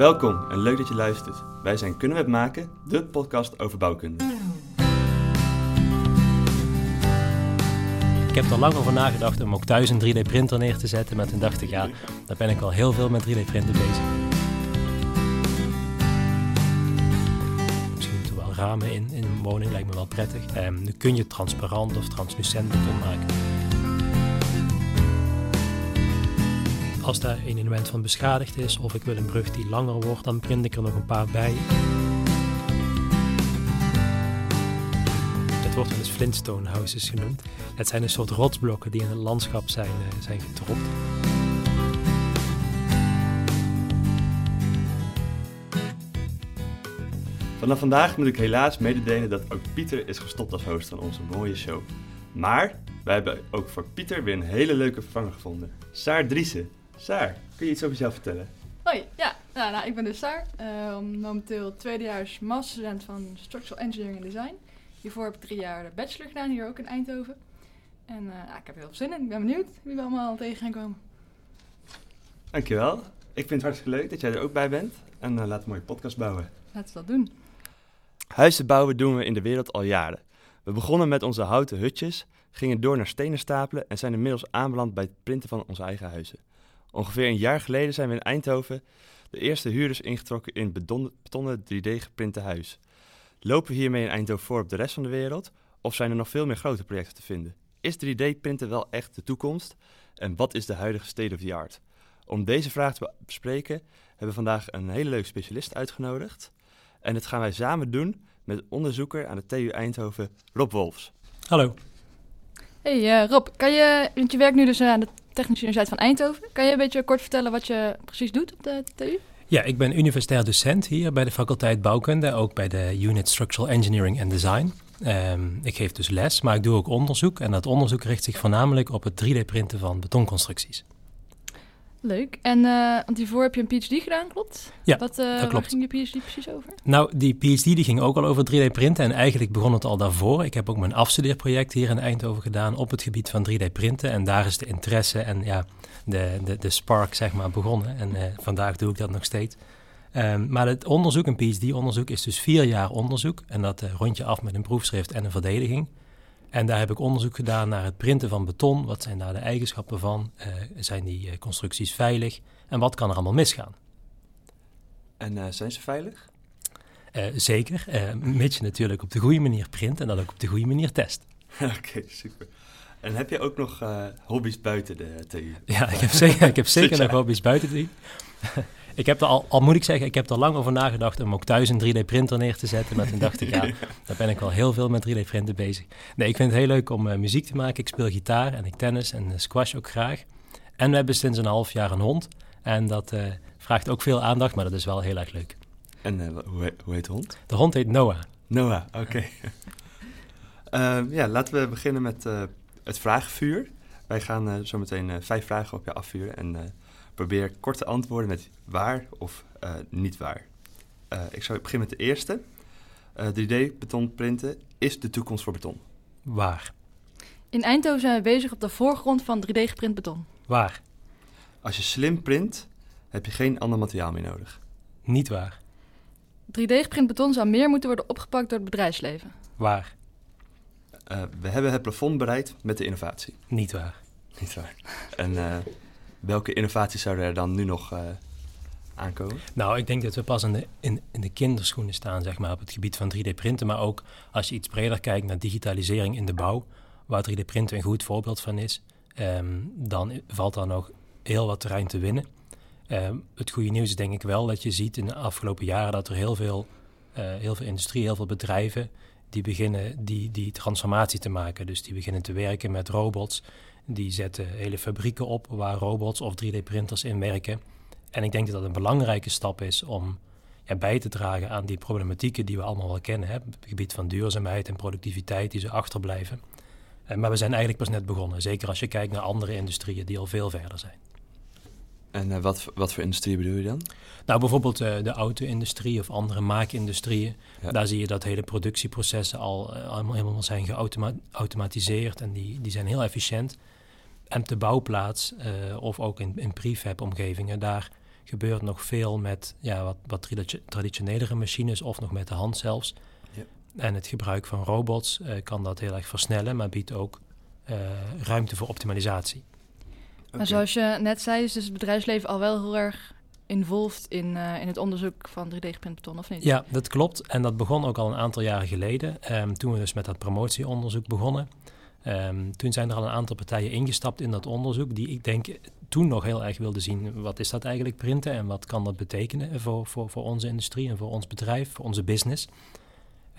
Welkom en leuk dat je luistert. Wij zijn Kunnen we het maken, de podcast over bouwkunde. Ik heb er lang over nagedacht om ook thuis een 3D-printer neer te zetten, maar toen dacht ik, ja, daar ben ik al heel veel met 3D-printen bezig. Misschien moeten we wel ramen in, in een woning, lijkt me wel prettig. Ehm, nu kun je transparant of translucent beton maken. Als daar een element van beschadigd is, of ik wil een brug die langer wordt, dan print ik er nog een paar bij. Het wordt wel eens Flintstone houses genoemd. Het zijn een soort rotsblokken die in het landschap zijn, uh, zijn gedropt. Vanaf vandaag moet ik helaas mededelen dat ook Pieter is gestopt als host van onze mooie show. Maar wij hebben ook voor Pieter weer een hele leuke vervanger gevonden. Saar Driessen. Saar, kun je iets over jezelf vertellen? Hoi, ja, nou, nou ik ben dus Saar. Uh, momenteel tweedejaars masterstudent van Structural Engineering and Design. Hiervoor heb ik drie jaar de bachelor gedaan, hier ook in Eindhoven. En uh, ja, ik heb heel veel zin in. Ik ben benieuwd wie we allemaal tegen gaan komen. Dankjewel. Ik vind het hartstikke leuk dat jij er ook bij bent. En uh, laten we een mooie podcast bouwen. Laten we dat doen. Huizen bouwen doen we in de wereld al jaren. We begonnen met onze houten hutjes, gingen door naar stenen stapelen en zijn inmiddels aanbeland bij het printen van onze eigen huizen. Ongeveer een jaar geleden zijn we in Eindhoven de eerste huurders ingetrokken in het betonnen 3D-geprinte huis. Lopen we hiermee in Eindhoven voor op de rest van de wereld? Of zijn er nog veel meer grote projecten te vinden? Is 3D-printen wel echt de toekomst? En wat is de huidige state of the art? Om deze vraag te bespreken hebben we vandaag een hele leuke specialist uitgenodigd. En dat gaan wij samen doen met onderzoeker aan de TU Eindhoven, Rob Wolfs. Hallo. Hey uh, Rob, kan je, want je werkt nu dus aan de Technische Universiteit van Eindhoven. Kan je een beetje kort vertellen wat je precies doet op de TU? Ja, ik ben universitair docent hier bij de faculteit bouwkunde, ook bij de Unit Structural Engineering and Design. Um, ik geef dus les, maar ik doe ook onderzoek. En dat onderzoek richt zich voornamelijk op het 3D-printen van betonconstructies. Leuk. En uh, want hiervoor heb je een PhD gedaan, klopt? Ja, Wat, uh, dat klopt. Waar ging je PhD precies over? Nou, die PhD die ging ook al over 3D-printen en eigenlijk begon het al daarvoor. Ik heb ook mijn afstudeerproject hier in Eindhoven gedaan op het gebied van 3D-printen. En daar is de interesse en ja, de, de, de spark zeg maar begonnen. En uh, vandaag doe ik dat nog steeds. Um, maar het onderzoek, een PhD-onderzoek, is dus vier jaar onderzoek. En dat rond je af met een proefschrift en een verdediging. En daar heb ik onderzoek gedaan naar het printen van beton. Wat zijn daar de eigenschappen van? Uh, zijn die uh, constructies veilig? En wat kan er allemaal misgaan? En uh, zijn ze veilig? zeker, mits je natuurlijk op de goede manier print en dat ook op de goede manier test. Oké, okay, super. En heb je ook nog hobby's buiten de TU? Ja, ik heb zeker, ik heb zeker nog hobby's buiten de TU. Ik heb er al, al moet ik zeggen, ik heb er lang over nagedacht om ook thuis een 3D-printer neer te zetten. Maar toen dacht ik, ja, daar ben ik al heel veel met 3D-printen bezig. Nee, ik vind het heel leuk om uh, muziek te maken. Ik speel gitaar en ik tennis en uh, squash ook graag. En we hebben sinds een half jaar een hond. En dat uh, vraagt ook veel aandacht, maar dat is wel heel erg leuk. En hoe, hoe, heet de hond? De hond heet Noah. Noah, oké. Okay. Ehm, ja, laten we beginnen met het vragenvuur. Wij gaan zo meteen vijf vragen op je afvuren en probeer korte antwoorden met waar of uh, niet waar. Uh, ik zou beginnen met de eerste. Uh, 3D beton printen is de toekomst voor beton. Waar? In Eindhoven zijn we bezig op de voorgrond van 3D geprint beton. Waar? Als je slim print, heb je geen ander materiaal meer nodig. Niet waar. 3D geprint beton zou meer moeten worden opgepakt door het bedrijfsleven. Waar? we hebben het plafond bereikt met de innovatie. Niet waar. Niet waar. En welke innovaties zouden er dan nu nog uh, aankomen? Nou, ik denk dat we pas in de, in, de kinderschoenen staan, zeg maar, op het gebied van 3D-printen. Maar ook als je iets breder kijkt naar digitalisering in de bouw, waar 3D-printen een goed voorbeeld van is, um, dan valt daar nog heel wat terrein te winnen. Um, het goede nieuws is denk ik wel dat je ziet in de afgelopen jaren dat er heel veel, uh, heel veel industrie, heel veel bedrijven, die beginnen die, die transformatie te maken. Dus die beginnen te werken met robots, die zetten hele fabrieken op waar robots of 3D-printers in werken. En ik denk dat dat een belangrijke stap is om ja, bij te dragen aan die problematieken die we allemaal wel kennen. Hè? Op het gebied van duurzaamheid en productiviteit die ze achterblijven. Uh, maar we zijn eigenlijk pas net begonnen. Zeker als je kijkt naar andere industrieën die al veel verder zijn. En uh, wat, wat voor industrie bedoel je dan? Nou, bijvoorbeeld uh, de auto-industrie of andere maakindustrieën. Ja. Daar zie je dat hele productieprocessen al uh, allemaal helemaal zijn geautomatiseerd en die, die zijn heel efficiënt. En op de bouwplaats of ook in, in prefab-omgevingen, daar gebeurt nog veel met ja, wat, wat traditionelere machines of nog met de hand zelfs. Ja. En het gebruik van robots uh, kan dat heel erg versnellen, maar biedt ook uh, ruimte voor optimalisatie. Maar zoals je net zei, is dus het bedrijfsleven al wel heel erg involved in, uh, in het onderzoek van 3D-geprint beton, of niet? Ja, dat klopt. En dat begon ook al een aantal jaren geleden, um, toen we dus met dat promotieonderzoek begonnen. Um, toen zijn er al een aantal partijen ingestapt in dat onderzoek, die ik denk toen nog heel erg wilden zien, wat is dat eigenlijk printen en wat kan dat betekenen voor, voor, voor onze industrie en voor ons bedrijf, voor onze business.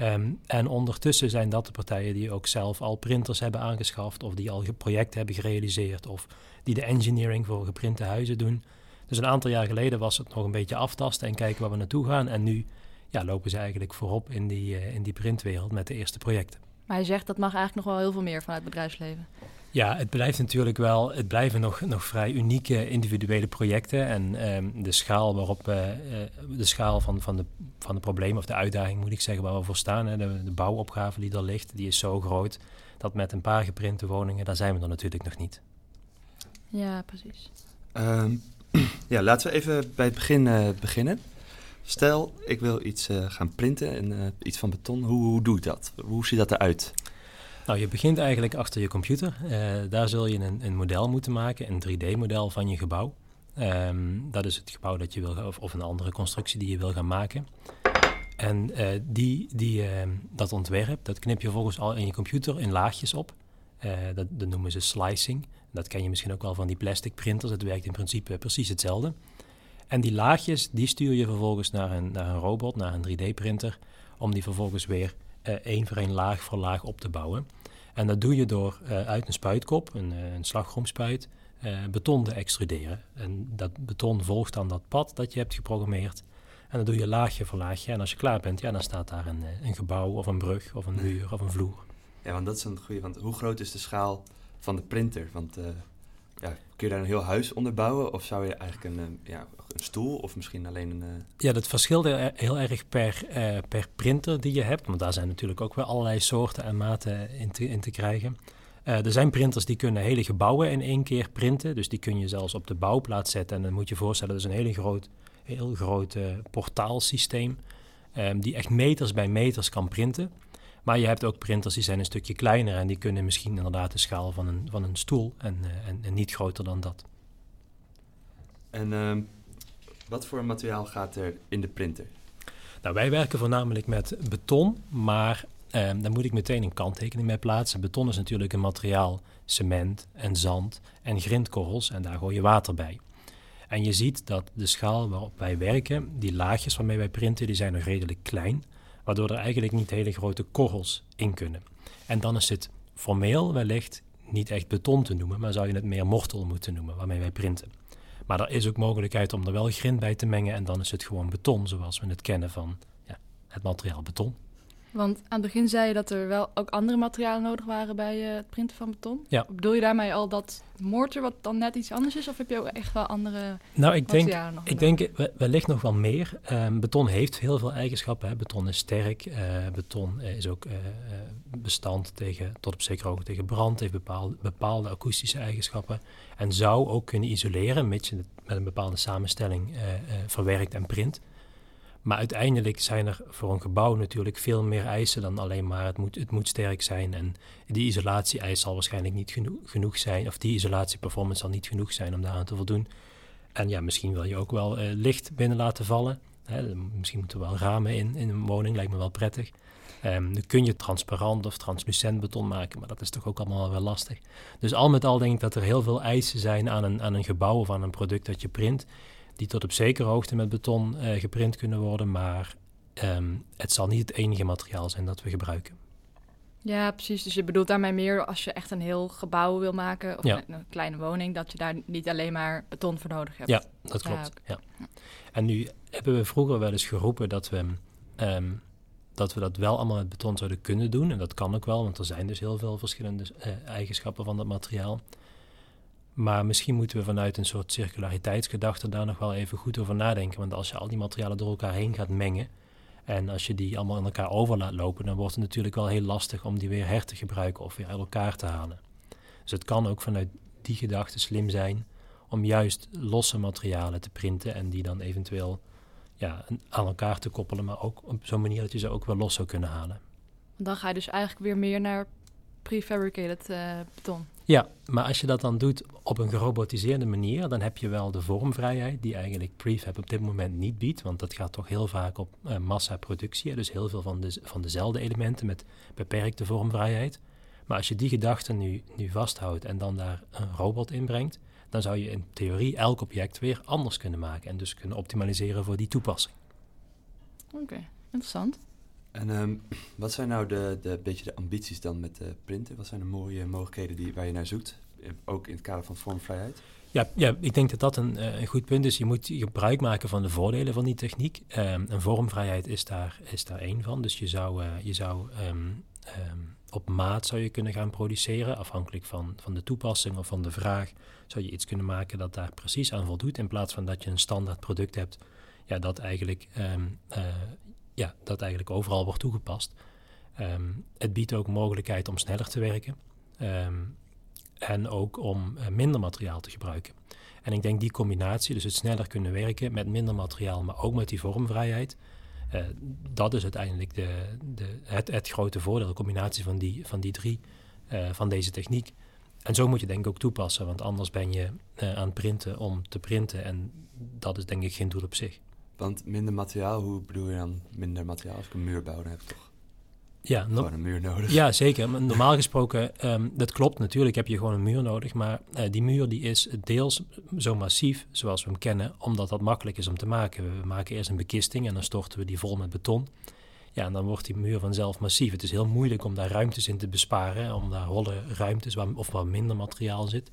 Um, en ondertussen zijn dat de partijen die ook zelf al printers hebben aangeschaft of die al projecten hebben gerealiseerd of die de engineering voor geprinte huizen doen. Dus een aantal jaar geleden was het nog een beetje aftasten en kijken waar we naartoe gaan. En nu ja, lopen ze eigenlijk voorop in die, uh, in die printwereld met de eerste projecten. Maar hij zegt dat mag eigenlijk nog wel heel veel meer vanuit het bedrijfsleven. Ja, het blijft natuurlijk wel, het blijven nog, nog vrij unieke individuele projecten. En um, de schaal waarop uh, de schaal van, van, de, van de problemen of de uitdaging moet ik zeggen waar we voor staan. Hè, de, de bouwopgave die er ligt, die is zo groot dat met een paar geprinte woningen, daar zijn we er natuurlijk nog niet. Ja, precies. Um, ja, laten we even bij het begin uh, beginnen. Stel, ik wil iets uh, gaan printen, en, uh, iets van beton. Hoe, hoe, doe ik dat? Hoe ziet dat eruit? Nou, je begint eigenlijk achter je computer. daar zul je een, een, model moeten maken, een 3D-model van je gebouw. Um, dat is het gebouw dat je wil, of, of, een andere constructie die je wil gaan maken. En die, die, ehm, dat ontwerp, dat knip je volgens al in je computer in laagjes op. dat, dat noemen ze slicing. Dat ken je misschien ook wel van die plastic printers. Het werkt in principe precies hetzelfde. En die laagjes, die stuur je vervolgens naar een, naar een robot, naar een 3D-printer, om die vervolgens weer uh, één voor één laag voor laag op te bouwen. En dat doe je door uh, uit een spuitkop, een, uh, een slagroomspuit, beton te extruderen. En dat beton volgt dan dat pad dat je hebt geprogrammeerd. En dat doe je laagje voor laagje. En als je klaar bent, ja, dan staat daar een, een gebouw of een brug of een muur of een vloer. Ja, want dat is een goede. Want hoe groot is de schaal van de printer? Want ja, kun je daar een heel huis onder bouwen? Of zou je eigenlijk een, uh, ja, een stoel of misschien alleen een... Uh... Ja, dat verschilt heel erg per, per printer die je hebt. Want daar zijn natuurlijk ook wel allerlei soorten en maten in te, krijgen. er zijn printers die kunnen hele gebouwen in één keer printen. Dus die kun je zelfs op de bouwplaats zetten. En dan moet je je voorstellen, dat is een hele groot, heel groot portaalsysteem. Um, die echt meters bij meters kan printen. Maar je hebt ook printers die zijn een stukje kleiner en die kunnen misschien inderdaad de schaal van een, van een stoel en, uh, en, en, niet groter dan dat. En uh, wat voor materiaal gaat er in de printer? Nou, wij werken voornamelijk met beton, maar uh, daar moet ik meteen een kanttekening bij plaatsen. Beton is natuurlijk een materiaal, cement en zand en grindkorrels en daar gooi je water bij. En je ziet dat de schaal waarop wij werken, die laagjes waarmee wij printen, die zijn nog redelijk klein waardoor er eigenlijk niet hele grote korrels in kunnen. En dan is het formeel wellicht niet echt beton te noemen, maar zou je het meer mortel moeten noemen, waarmee wij printen. Maar er is ook mogelijkheid om er wel grind bij te mengen en dan is het gewoon beton, zoals we het kennen van ja, het materiaal beton. Want aan het begin zei je dat er wel ook andere materialen nodig waren bij uh, het printen van beton. Ja. Bedoel je daarmee al dat mortar wat dan net iets anders is? Of heb je ook echt wel andere nou, ik denk, nog ik denk wellicht nog wel meer. Um, beton heeft heel veel eigenschappen. Hè. Beton is sterk. Uh, beton is ook uh, bestand tegen, tot op zekere hoogte tegen brand. Heeft bepaalde, bepaalde akoestische eigenschappen. En zou ook kunnen isoleren, mits je het met een bepaalde samenstelling verwerkt en print. Maar uiteindelijk zijn er voor een gebouw natuurlijk veel meer eisen dan alleen maar het moet, het moet sterk zijn. En die isolatie-eis zal waarschijnlijk niet genoeg, zijn, of die isolatieperformance zal niet genoeg zijn om daaraan te voldoen. En ja, misschien wil je ook wel uh, licht binnen laten vallen. Hè, misschien moeten er wel ramen in, in een woning, lijkt me wel prettig. Um, nu kun je transparant of translucent beton maken, maar dat is toch ook allemaal wel lastig. Dus al met al denk ik dat er heel veel eisen zijn aan een, aan een gebouw of aan een product dat je print die tot op zekere hoogte met beton uh, geprint kunnen worden, maar um, het zal niet het enige materiaal zijn dat we gebruiken. Ja, precies. Dus je bedoelt daarmee meer als je echt een heel gebouw wil maken of ja. een kleine woning, dat je daar niet alleen maar beton voor nodig hebt. Ja, dat klopt. Ja, ja. En nu hebben we vroeger wel eens geroepen dat we, um, dat we dat wel allemaal met beton zouden kunnen doen. En dat kan ook wel, want er zijn dus heel veel verschillende uh, eigenschappen van dat materiaal. Maar misschien moeten we vanuit een soort circulariteitsgedachte daar nog wel even goed over nadenken. Want als je al die materialen door elkaar heen gaat mengen en als je die allemaal in elkaar over laat lopen, dan wordt het natuurlijk wel heel lastig om die weer her te gebruiken of weer uit elkaar te halen. Dus het kan ook vanuit die gedachte slim zijn om juist losse materialen te printen en die dan eventueel ja, aan elkaar te koppelen, maar ook op zo'n manier dat je ze ook wel los zou kunnen halen. Dan ga je dus eigenlijk weer meer naar prefabricated uh, beton. Ja, maar als je dat dan doet op een gerobotiseerde manier, dan heb je wel de vormvrijheid die eigenlijk prefab op dit moment niet biedt. Want dat gaat toch heel vaak op uh, massaproductie. Dus heel veel van, de, van dezelfde elementen met beperkte vormvrijheid. Maar als je die gedachte nu, nu vasthoudt en dan daar een robot in brengt, dan zou je in theorie elk object weer anders kunnen maken. En dus kunnen optimaliseren voor die toepassing. Oké, interessant. En ehm, wat zijn nou de, de, beetje de ambities dan met de printen? Wat zijn de mooie mogelijkheden die, waar je naar zoekt? Eh, ook in het kader van vormvrijheid? Ja, ja, ik denk dat dat een, eh, een goed punt is. Je moet gebruik maken van de voordelen van die techniek. Um, en vormvrijheid is daar, is daar één van. Dus je zou, je zou um, op maat zou je kunnen gaan produceren. Afhankelijk van, van de toepassing of van de vraag zou je iets kunnen maken dat daar precies aan voldoet. In plaats van dat je een standaard product hebt ja, dat, eigenlijk, ja, dat eigenlijk overal wordt toegepast. Um, het biedt ook mogelijkheid om sneller te werken. Um, en ook om uh, minder materiaal te gebruiken. En ik denk die combinatie, dus het sneller kunnen werken met minder materiaal, maar ook met die vormvrijheid, uh, dat is uiteindelijk de, de, het, het grote voordeel, de combinatie van die, van die drie, uh, van deze techniek. En zo moet je denk ik ook toepassen, want anders ben je aan het printen om te printen en dat is denk ik geen doel op zich. Want minder materiaal, hoe bedoel je dan minder materiaal? Als ik een muur bouw, dan heb ik toch ja, no gewoon een muur nodig. Ja, zeker. Maar normaal gesproken, um, dat klopt natuurlijk, heb je gewoon een muur nodig. Maar uh, die muur die is deels zo massief zoals we hem kennen, omdat dat makkelijk is om te maken. We maken eerst een bekisting en dan storten we die vol met beton. Ja, en dan wordt die muur vanzelf massief. Het is heel moeilijk om daar ruimtes in te besparen, om daar holle ruimtes waar, of waar minder materiaal zit.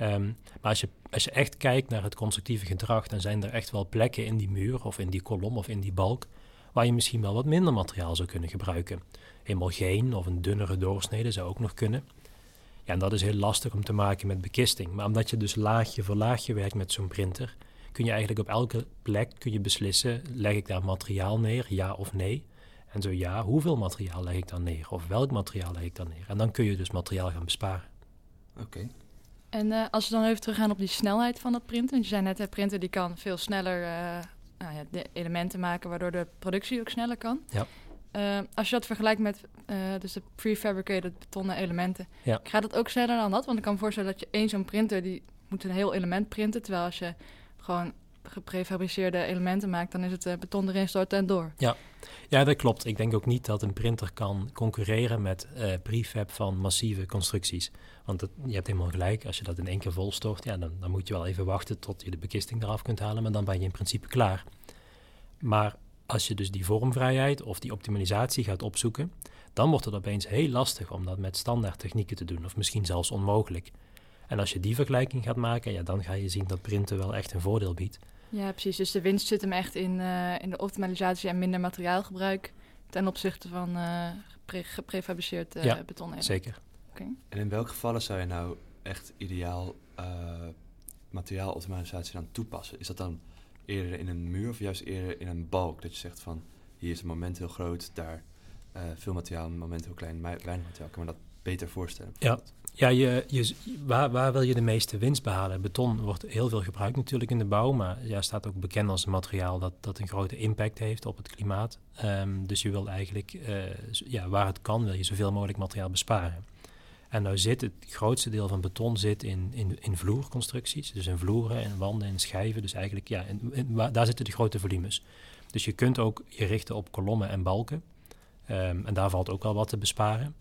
Um, maar als je, als je echt kijkt naar het constructieve gedrag, dan zijn er echt wel plekken in die muur of in die kolom of in die balk waar je misschien wel wat minder materiaal zou kunnen gebruiken. Helemaal geen of een dunnere doorsnede zou ook nog kunnen. Ja, en dat is heel lastig om te maken met bekisting. Maar omdat je dus laagje voor laagje werkt met zo'n printer, kun je eigenlijk op elke plek kun je beslissen, leg ik daar materiaal neer, ja of nee? En zo ja, hoeveel materiaal leg ik dan neer? Of welk materiaal leg ik dan neer? En dan kun je dus materiaal gaan besparen. Oké. En uh, als we dan even teruggaan op die snelheid van dat printen. Want je zei net, de printer die kan veel sneller uh, nou ja, de elementen maken waardoor de productie ook sneller kan. Ja. Uh, als je dat vergelijkt met uh, dus de prefabricated betonnen elementen, ja. gaat dat ook sneller dan dat? Want ik kan me voorstellen dat je één zo'n printer die moet een heel element printen, terwijl als je gewoon geprefabriceerde elementen maakt, dan is het uh, beton erin storten en door. Ja. ja, dat klopt. Ik denk ook niet dat een printer kan concurreren met uh, prefab van massieve constructies. Want het, je hebt helemaal gelijk, als je dat in één keer vol stort, ja, dan, dan moet je wel even wachten tot je de bekisting eraf kunt halen, maar dan ben je in principe klaar. Maar als je dus die vormvrijheid of die optimalisatie gaat opzoeken, dan wordt het opeens heel lastig om dat met standaard technieken te doen, of misschien zelfs onmogelijk. En als je die vergelijking gaat maken, ja, dan ga je zien dat printen wel echt een voordeel biedt. Ja, precies. Dus de winst zit hem echt in, uh, in de optimalisatie en minder materiaalgebruik ten opzichte van uh, gepre geprefabriceerd uh, ja, beton. zeker. Okay. En in welke gevallen zou je nou echt ideaal materiaaloptimalisatie dan toepassen? Is dat dan eerder in een muur of juist eerder in een balk? Dat je zegt van, hier is het moment heel groot, daar veel materiaal, een moment heel klein, weinig materiaal. Kan me dat beter voorstellen? Ja, ja je, waar, waar wil je de meeste winst behalen? Beton wordt heel veel gebruikt natuurlijk in de bouw, maar ja, staat ook bekend als een materiaal dat, dat een grote impact heeft op het klimaat. Um, dus je wil eigenlijk, uh, ja, waar het kan, wil je zoveel mogelijk materiaal besparen. En nou zit het grootste deel van beton zit in, in, in vloerconstructies, dus in vloeren en wanden en schijven. Dus eigenlijk, ja, in, daar zitten de grote volumes. Dus je kunt ook je richten op kolommen en balken. Um, en daar valt ook wel wat te besparen.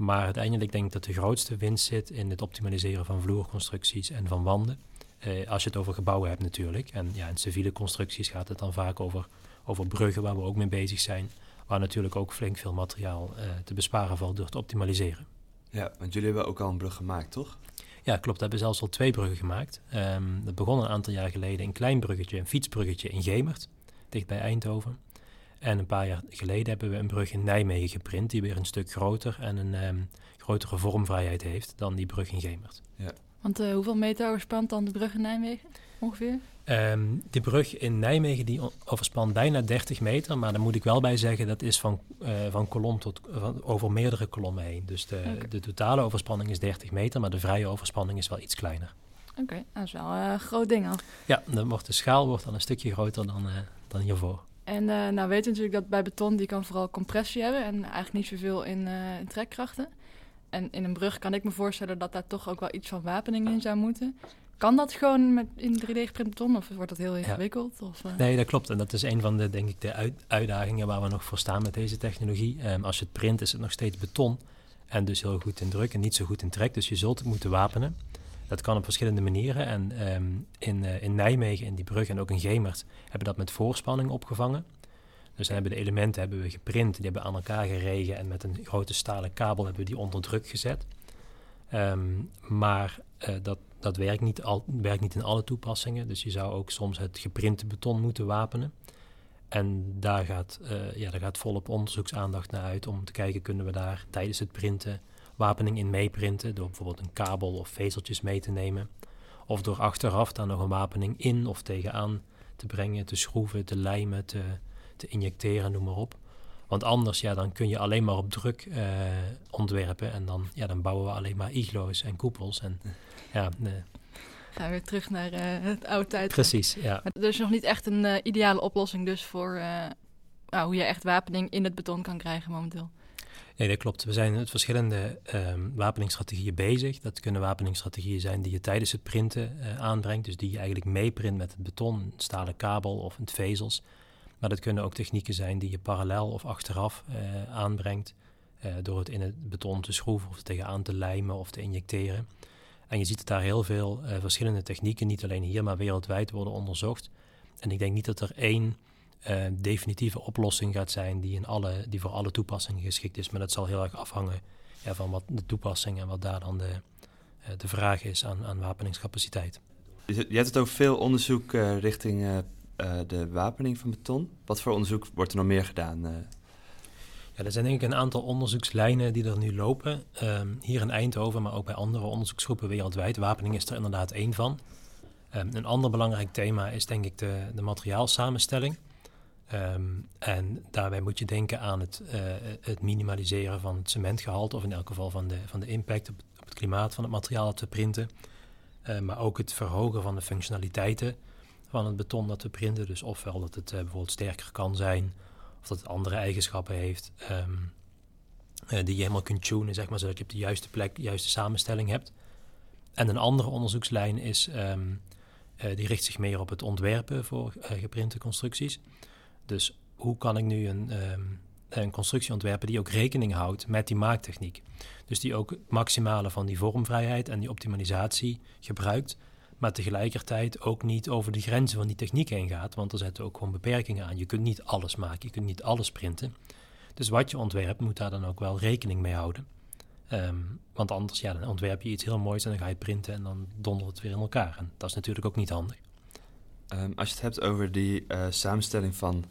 Maar uiteindelijk denk ik dat de grootste winst zit in het optimaliseren van vloerconstructies en van wanden. Eh, als je het over gebouwen hebt natuurlijk. En ja, in civiele constructies gaat het dan vaak over, over bruggen waar we ook mee bezig zijn. Waar natuurlijk ook flink veel materiaal uh, te besparen valt door te optimaliseren. Ja, want jullie hebben ook al een brug gemaakt, toch? Ja, klopt. We hebben zelfs al twee bruggen gemaakt. Um, dat begon een aantal jaar geleden een klein bruggetje, een fietsbruggetje in Gemert, dicht bij Eindhoven. En een paar jaar geleden hebben we een brug in Nijmegen geprint, die weer een stuk groter en een um, grotere vormvrijheid heeft dan die brug in Gemert. Ja. Want uh, hoeveel meter overspant dan de brug in Nijmegen ongeveer? Um, de brug in Nijmegen die overspant bijna 30 meter, maar daar moet ik wel bij zeggen dat is van, uh, van kolom tot van, over meerdere kolommen heen. Dus de, okay. de totale overspanning is 30 meter, maar de vrije overspanning is wel iets kleiner. Oké, dat is wel een groot ding al. Ja, dan wordt de schaal wordt dan een stukje groter dan, uh, dan hiervoor. En uh, nou weten we natuurlijk dat bij beton die kan vooral compressie hebben en eigenlijk niet zoveel in, uh, in trekkrachten. En in een brug kan ik me voorstellen dat daar toch ook wel iets van wapening in zou moeten. Kan dat gewoon met, in 3D-geprint beton of wordt dat heel ingewikkeld? Ja. Of, uh... Nee, dat klopt. En dat is een van de, denk ik, de uit, uitdagingen waar we nog voor staan met deze technologie. Um, als je het print, is het nog steeds beton. En dus heel goed in druk en niet zo goed in trek. Dus je zult het moeten wapenen. Dat kan op verschillende manieren. En um, in, uh, in Nijmegen, in die brug en ook in Gemert, hebben dat met voorspanning opgevangen. Dus dan hebben de elementen hebben we geprint, die hebben aan elkaar geregen en met een grote stalen kabel hebben we die onder druk gezet. Um, maar uh, dat, dat werkt niet, al, werkt niet in alle toepassingen. Dus je zou ook soms het geprinte beton moeten wapenen. En daar gaat, uh, ja, daar gaat volop onderzoeksaandacht naar uit om te kijken, kunnen we daar tijdens het printen wapening in meeprinten, door bijvoorbeeld een kabel of vezeltjes mee te nemen. Of door achteraf daar nog een wapening in of tegenaan te brengen, te schroeven, te lijmen, te, te injecteren, noem maar op. Want anders, ja, dan kun je alleen maar op druk uh, ontwerpen. En dan, ja, dan bouwen we alleen maar iglo's en koepels. En ja. Gaan we weer terug naar uh, het oude tijd. Precies, ja. Maar er is nog niet echt een uh, ideale oplossing dus voor nou, hoe je echt wapening in het beton kan krijgen momenteel. Nee, dat klopt. We zijn met verschillende um, wapeningsstrategieën bezig. Dat kunnen wapeningsstrategieën zijn die je tijdens het printen aanbrengt. Dus die je eigenlijk meeprint met het beton, stalen kabel of het vezels. Maar dat kunnen ook technieken zijn die je parallel of achteraf uh, aanbrengt. Uh, door het in het beton te schroeven of tegenaan te lijmen of te injecteren. En je ziet dat daar heel veel verschillende technieken, niet alleen hier, maar wereldwijd worden onderzocht. En ik denk niet dat er één definitieve oplossing gaat zijn die, in alle, die voor alle toepassingen geschikt is. Maar dat zal heel erg afhangen ja, van wat de toepassing en wat daar dan de, de vraag is aan, aan wapeningscapaciteit. Je hebt het over veel onderzoek richting uh, de wapening van beton. Wat voor onderzoek wordt er nog meer gedaan? Uh? Ja, er zijn denk ik een aantal onderzoekslijnen die er nu lopen. Um, hier in Eindhoven, maar ook bij andere onderzoeksgroepen wereldwijd. Wapening is er inderdaad één van. Um, een ander belangrijk thema is denk ik de, de materiaalsamenstelling. Um, en daarbij moet je denken aan het, uh, het, minimaliseren van het cementgehalte, of in elk geval van de, van de impact op, het klimaat van het materiaal dat we printen. Uh, maar ook het verhogen van de functionaliteiten van het beton dat we printen. Dus ofwel dat het uh, bijvoorbeeld sterker kan zijn, of dat het andere eigenschappen heeft um, uh, die je helemaal kunt tunen, zeg maar, zodat je op de juiste plek de juiste samenstelling hebt. En een andere onderzoekslijn is, die richt zich meer op het ontwerpen voor geprinte constructies. Dus hoe kan ik nu een, um, een constructie ontwerpen die ook rekening houdt met die maaktechniek? Dus die ook het maximale van die vormvrijheid en die optimalisatie gebruikt, maar tegelijkertijd ook niet over de grenzen van die techniek heen gaat, want er zitten ook gewoon beperkingen aan. Je kunt niet alles maken, je kunt niet alles printen. Dus wat je ontwerpt moet daar dan ook wel rekening mee houden. Um, want anders ja, dan ontwerp je iets heel moois en dan ga je printen en dan dondert het weer in elkaar. En dat is natuurlijk ook niet handig. Um, als je het hebt over die uh, samenstelling van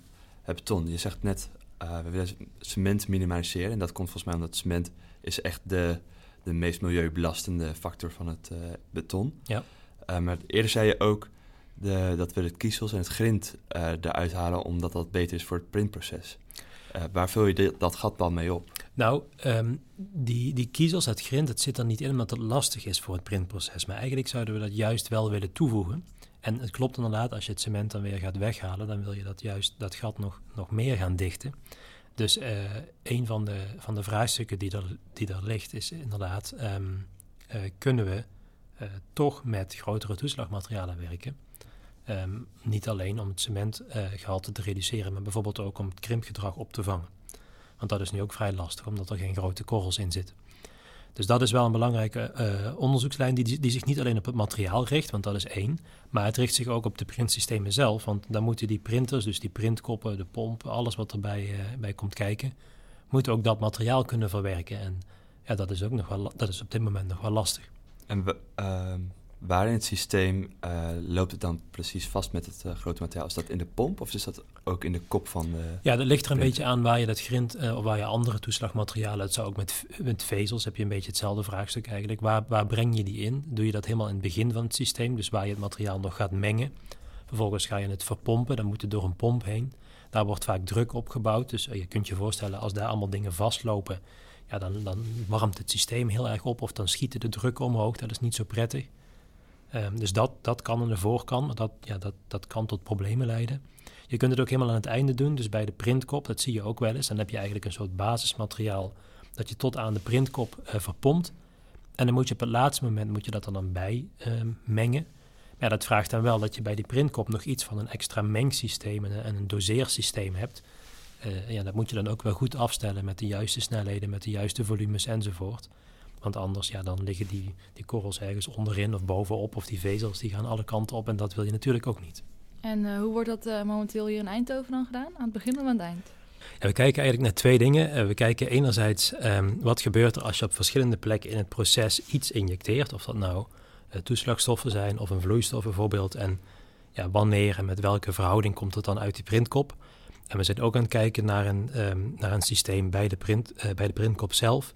het beton. Je zegt net, uh, we willen cement minimaliseren. En dat komt volgens mij omdat cement is echt de, de meest milieubelastende factor van het uh, beton. Ja. Maar eerder zei je ook de, dat we de kiezels en het grind eruit halen omdat dat beter is voor het printproces. Uh, waar vul je de, dat gat dan mee op? Nou, um, die, die kiezels, het grind, het zit er niet in omdat het lastig is voor het printproces. Maar eigenlijk zouden we dat juist wel willen toevoegen. En het klopt inderdaad, als je het cement dan weer gaat weghalen, dan wil je dat juist dat gat nog, nog meer gaan dichten. Dus uh, een van de, van de vraagstukken die er, die er ligt is inderdaad, um, uh, kunnen we uh, toch met grotere toeslagmaterialen werken. Um, niet alleen om het cementgehalte te reduceren, maar bijvoorbeeld ook om het krimpgedrag op te vangen. Want dat is nu ook vrij lastig, omdat er geen grote korrels in zitten. Dus dat is wel een belangrijke uh, onderzoekslijn die, die zich niet alleen op het materiaal richt, want dat is één, maar het richt zich ook op de printsystemen zelf. Want dan moeten die printers, dus die printkoppen, de pomp, alles wat erbij uh, bij komt kijken, moeten ook dat materiaal kunnen verwerken. En ja, dat is ook nog wel, dat is op dit moment nog wel lastig. En we, uh, waar in het systeem uh, loopt het dan precies vast met het uh, grote materiaal? Is dat in de pomp of is dat ook in de kop van de... Ja, dat ligt er een print? beetje aan waar je dat grind uh, of waar je andere toeslagmaterialen... Het zou ook met, met vezels heb je een beetje hetzelfde vraagstuk eigenlijk. Waar, waar breng je die in? Doe je dat helemaal in het begin van het systeem, dus waar je het materiaal nog gaat mengen? Vervolgens ga je het verpompen, dan moet het door een pomp heen. Daar wordt vaak druk opgebouwd, dus je kunt je voorstellen als daar allemaal dingen vastlopen ja, dan, dan warmt het systeem heel erg op of dan schieten de druk omhoog. Dat is niet zo prettig. Ehm, dus dat, dat kan aan de voorkant, maar dat, ja, dat, dat kan tot problemen leiden. Je kunt het ook helemaal aan het einde doen, dus bij de printkop, dat zie je ook wel eens. Dan heb je eigenlijk een soort basismateriaal dat je tot aan de printkop uh, verpompt. En dan moet je op het laatste moment moet je dat er dan bij ehm, mengen. Ja, dat vraagt dan wel dat je bij die printkop nog iets van een extra mengsysteem en een doseersysteem hebt. Uh, ja, dat moet je dan ook wel goed afstellen met de juiste snelheden, met de juiste volumes enzovoort. Want anders ja, dan liggen die, die korrels ergens onderin of bovenop of die vezels die gaan alle kanten op en dat wil je natuurlijk ook niet. En uh, hoe wordt dat uh, momenteel hier in Eindhoven dan gedaan? Aan het begin of aan het eind? Ja, we kijken eigenlijk naar twee dingen. Uh, we kijken enerzijds um, wat gebeurt er als je op verschillende plekken in het proces iets injecteert. Of dat nou toeslagstoffen zijn of een vloeistof bijvoorbeeld. En ja, wanneer en met welke verhouding komt het dan uit die printkop. En we zijn ook aan het kijken naar een, um, naar een systeem bij de, print, bij de printkop zelf.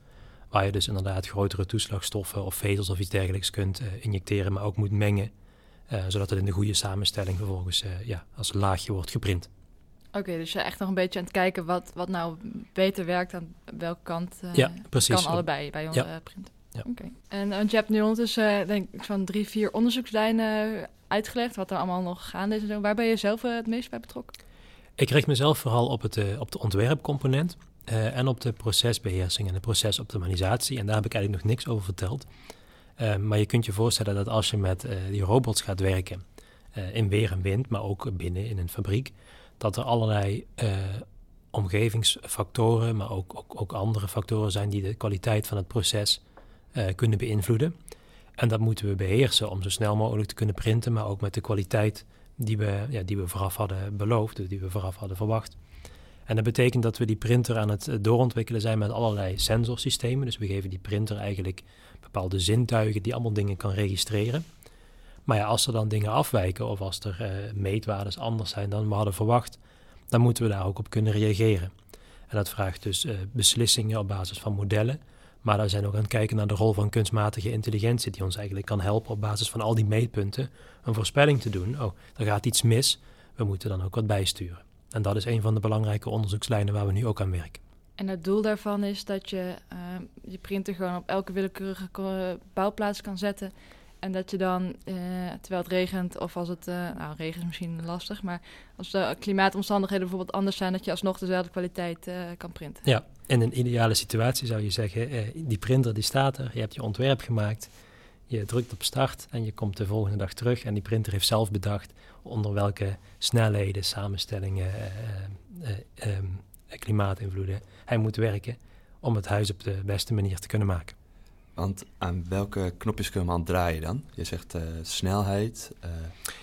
Waar je dus inderdaad grotere toeslagstoffen of vezels of iets dergelijks kunt injecteren, maar ook moet mengen. Uh, zodat het in de goede samenstelling vervolgens uh, ja, als laagje wordt geprint. Oké, okay, dus je echt nog een beetje aan het kijken wat, wat nou beter werkt aan welke kant. Uh, ja, precies. Kan allebei bij onze ja. print. Ja. Oké. Okay. En je hebt nu ondertussen denk ik zo'n drie, vier onderzoekslijnen uitgelegd, wat er allemaal nog gaande is en zo. Waar ben je zelf het meest bij betrokken? Ik richt mezelf vooral op, het, op de ontwerpcomponent en op de procesbeheersing en de procesoptimalisatie. En daar heb ik eigenlijk nog niks over verteld. Uh, maar je kunt je voorstellen dat als je met uh, die robots gaat werken, in weer en wind, maar ook binnen in een fabriek, dat er allerlei omgevingsfactoren, maar ook, ook, ook, andere factoren zijn die de kwaliteit van het proces kunnen beïnvloeden. En dat moeten we beheersen om zo snel mogelijk te kunnen printen, maar ook met de kwaliteit die we, ja, die we vooraf hadden beloofd, die we vooraf hadden verwacht. En dat betekent dat we die printer aan het doorontwikkelen zijn met allerlei sensorsystemen. Dus we geven die printer eigenlijk bepaalde zintuigen die allemaal dingen kan registreren. Maar ja, als er dan dingen afwijken of als er uh, meetwaardes anders zijn dan we hadden verwacht, dan moeten we daar ook op kunnen reageren. En dat vraagt dus uh, beslissingen op basis van modellen. Maar daar zijn ook aan het kijken naar de rol van kunstmatige intelligentie, die ons eigenlijk kan helpen op basis van al die meetpunten een voorspelling te doen. Oh, er gaat iets mis, we moeten dan ook wat bijsturen. En dat is een van de belangrijke onderzoekslijnen waar we nu ook aan werken. En het doel daarvan is dat je uh, je printer gewoon op elke willekeurige bouwplaats kan zetten. En dat je dan, uh, terwijl het regent of als het, uh, nou regen is misschien lastig, maar als de klimaatomstandigheden bijvoorbeeld anders zijn, dat je alsnog dezelfde kwaliteit kan printen. Ja, in een ideale situatie zou je zeggen, die printer die staat er, je hebt je ontwerp gemaakt, je drukt op start en je komt de volgende dag terug en die printer heeft zelf bedacht onder welke snelheden, samenstellingen, um, klimaatinvloeden hij moet werken om het huis op de beste manier te kunnen maken. Want aan welke knopjes kunnen we aan draaien dan? Je zegt uh, snelheid. Uh...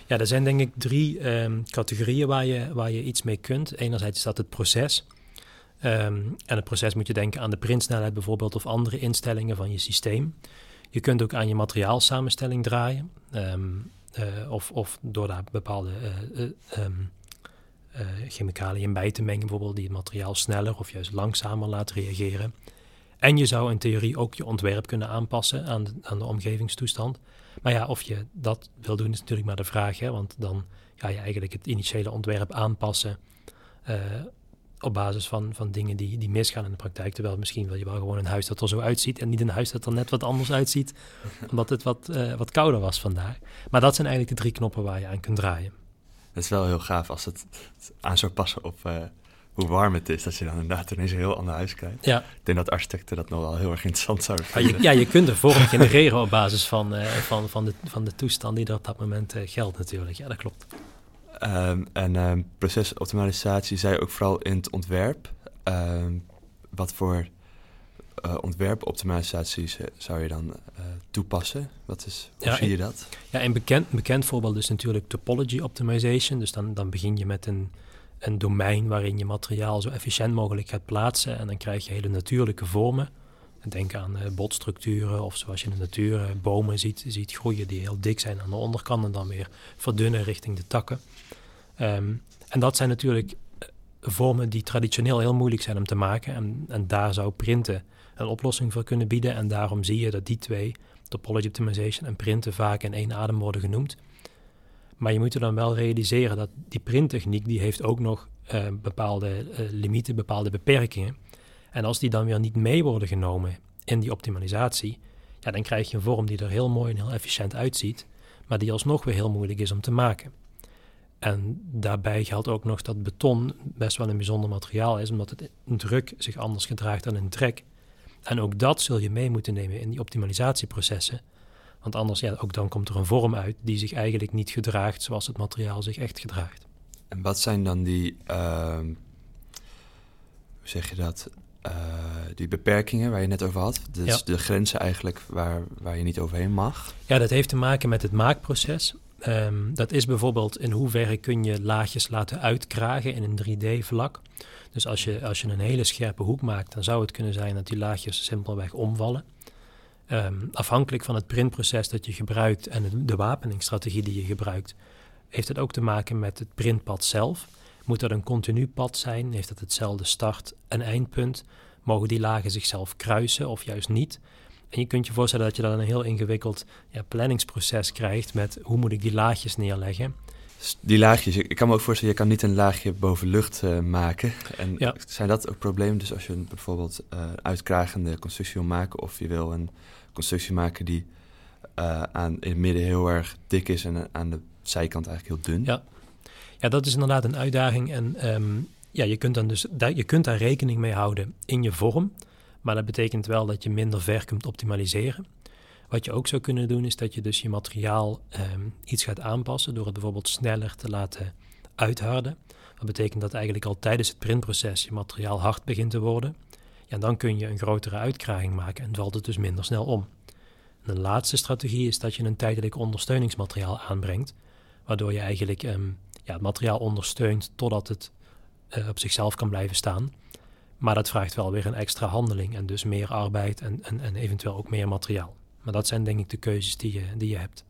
Ja, er zijn denk ik drie um, categorieën waar je, waar je iets mee kunt. Enerzijds is dat het proces. Um, en het proces moet je denken aan de printsnelheid bijvoorbeeld of andere instellingen van je systeem. Je kunt ook aan je materiaalsamenstelling draaien. Um, uh, of, of door daar bepaalde uh, chemicaliën bij te mengen, bijvoorbeeld die het materiaal sneller of juist langzamer laten reageren. En je zou in theorie ook je ontwerp kunnen aanpassen aan de, aan de omgevingstoestand. Maar ja, of je dat wil doen is natuurlijk maar de vraag, hè, want dan ga je eigenlijk het initiële ontwerp aanpassen op basis van, van dingen die, die misgaan in de praktijk. Terwijl misschien wil je wel gewoon een huis dat er zo uitziet en niet een huis dat er net wat anders uitziet, omdat het wat, uh, wat kouder was vandaag. Maar dat zijn eigenlijk de drie knoppen waar je aan kunt draaien. Het is wel heel gaaf als het aan zou passen op uh, hoe warm het is. Dat je dan inderdaad ineens een heel ander huis krijgt. Ja. Ik denk dat architecten dat nog wel heel erg interessant zouden vinden. Ja, je, ja, je kunt er vorm genereren op basis van, uh, van, van, de, van de toestand die er op dat moment geldt natuurlijk. Ja, dat klopt. Um, en um, procesoptimalisatie zei ook vooral in het ontwerp. Um, wat voor uh, ontwerpoptimalisaties zou je dan uh, toepassen? Wat is, hoe ja, zie je dat? Ja, een bekend, bekend voorbeeld is natuurlijk topology optimization. Dus dan, dan begin je met een, een domein waarin je materiaal zo efficiënt mogelijk gaat plaatsen. En dan krijg je hele natuurlijke vormen. Denk aan uh, botstructuren of zoals je in de natuur bomen ziet, ziet groeien die heel dik zijn aan de onderkant en dan weer verdunnen richting de takken. Um, en dat zijn natuurlijk vormen die traditioneel heel moeilijk zijn om te maken. En, en daar zou printen een oplossing voor kunnen bieden. En daarom zie je dat die twee, topology optimization en printen, vaak in één adem worden genoemd. Maar je moet er dan wel realiseren dat die printtechniek, die heeft ook nog uh, bepaalde uh, limieten, bepaalde beperkingen. En als die dan weer niet mee worden genomen in die optimalisatie, ja, dan krijg je een vorm die er heel mooi en heel efficiënt uitziet, maar die alsnog weer heel moeilijk is om te maken. En daarbij geldt ook nog dat beton best wel een bijzonder materiaal is, omdat het in druk zich anders gedraagt dan in trek. En ook dat zul je mee moeten nemen in die optimalisatieprocessen. Want anders, ja, ook dan komt er een vorm uit die zich eigenlijk niet gedraagt zoals het materiaal zich echt gedraagt. En wat zijn dan die, ehm, hoe zeg je dat, uh, die beperkingen waar je net over had? Dus de grenzen eigenlijk waar, waar je niet overheen mag? Ja, dat heeft te maken met het maakproces. Um, dat is bijvoorbeeld in hoeverre kun je laagjes laten uitkragen in een 3D-vlak. Dus als je, als je een hele scherpe hoek maakt, dan zou het kunnen zijn dat die laagjes simpelweg omvallen. Um, afhankelijk van het printproces dat je gebruikt en de, de wapeningsstrategie die je gebruikt, heeft het ook te maken met het printpad zelf. Moet dat een continu pad zijn? Heeft dat hetzelfde start- en eindpunt? Mogen die lagen zichzelf kruisen of juist niet? En je kunt je voorstellen dat je dan een heel ingewikkeld ja, planningsproces krijgt met hoe moet ik die laagjes neerleggen. Die laagjes, ik kan me ook voorstellen, je kan niet een laagje boven lucht uh, maken. En ja. zijn dat ook problemen? Dus als je bijvoorbeeld uh, uitkragende constructie wil maken of je wil een constructie maken die uh, aan, in het midden heel erg dik is en aan de zijkant eigenlijk heel dun. Ja, ja dat is inderdaad een uitdaging. En um, ja, je kunt, dan dus, je kunt daar rekening mee houden in je vorm. Maar dat betekent wel dat je minder ver kunt optimaliseren. Wat je ook zou kunnen doen, is dat je dus je materiaal um, iets gaat aanpassen door het bijvoorbeeld sneller te laten uitharden. Dat betekent dat eigenlijk al tijdens het printproces je materiaal hard begint te worden. Ja, dan kun je een grotere uitkraging maken en valt het dus minder snel om. Een laatste strategie is dat je een tijdelijk ondersteuningsmateriaal aanbrengt, waardoor je eigenlijk um, ja, het materiaal ondersteunt totdat het uh, op zichzelf kan blijven staan. Maar dat vraagt wel weer een extra handeling en dus meer arbeid en, en, en eventueel ook meer materiaal. Maar dat zijn denk ik de keuzes die je, die je hebt.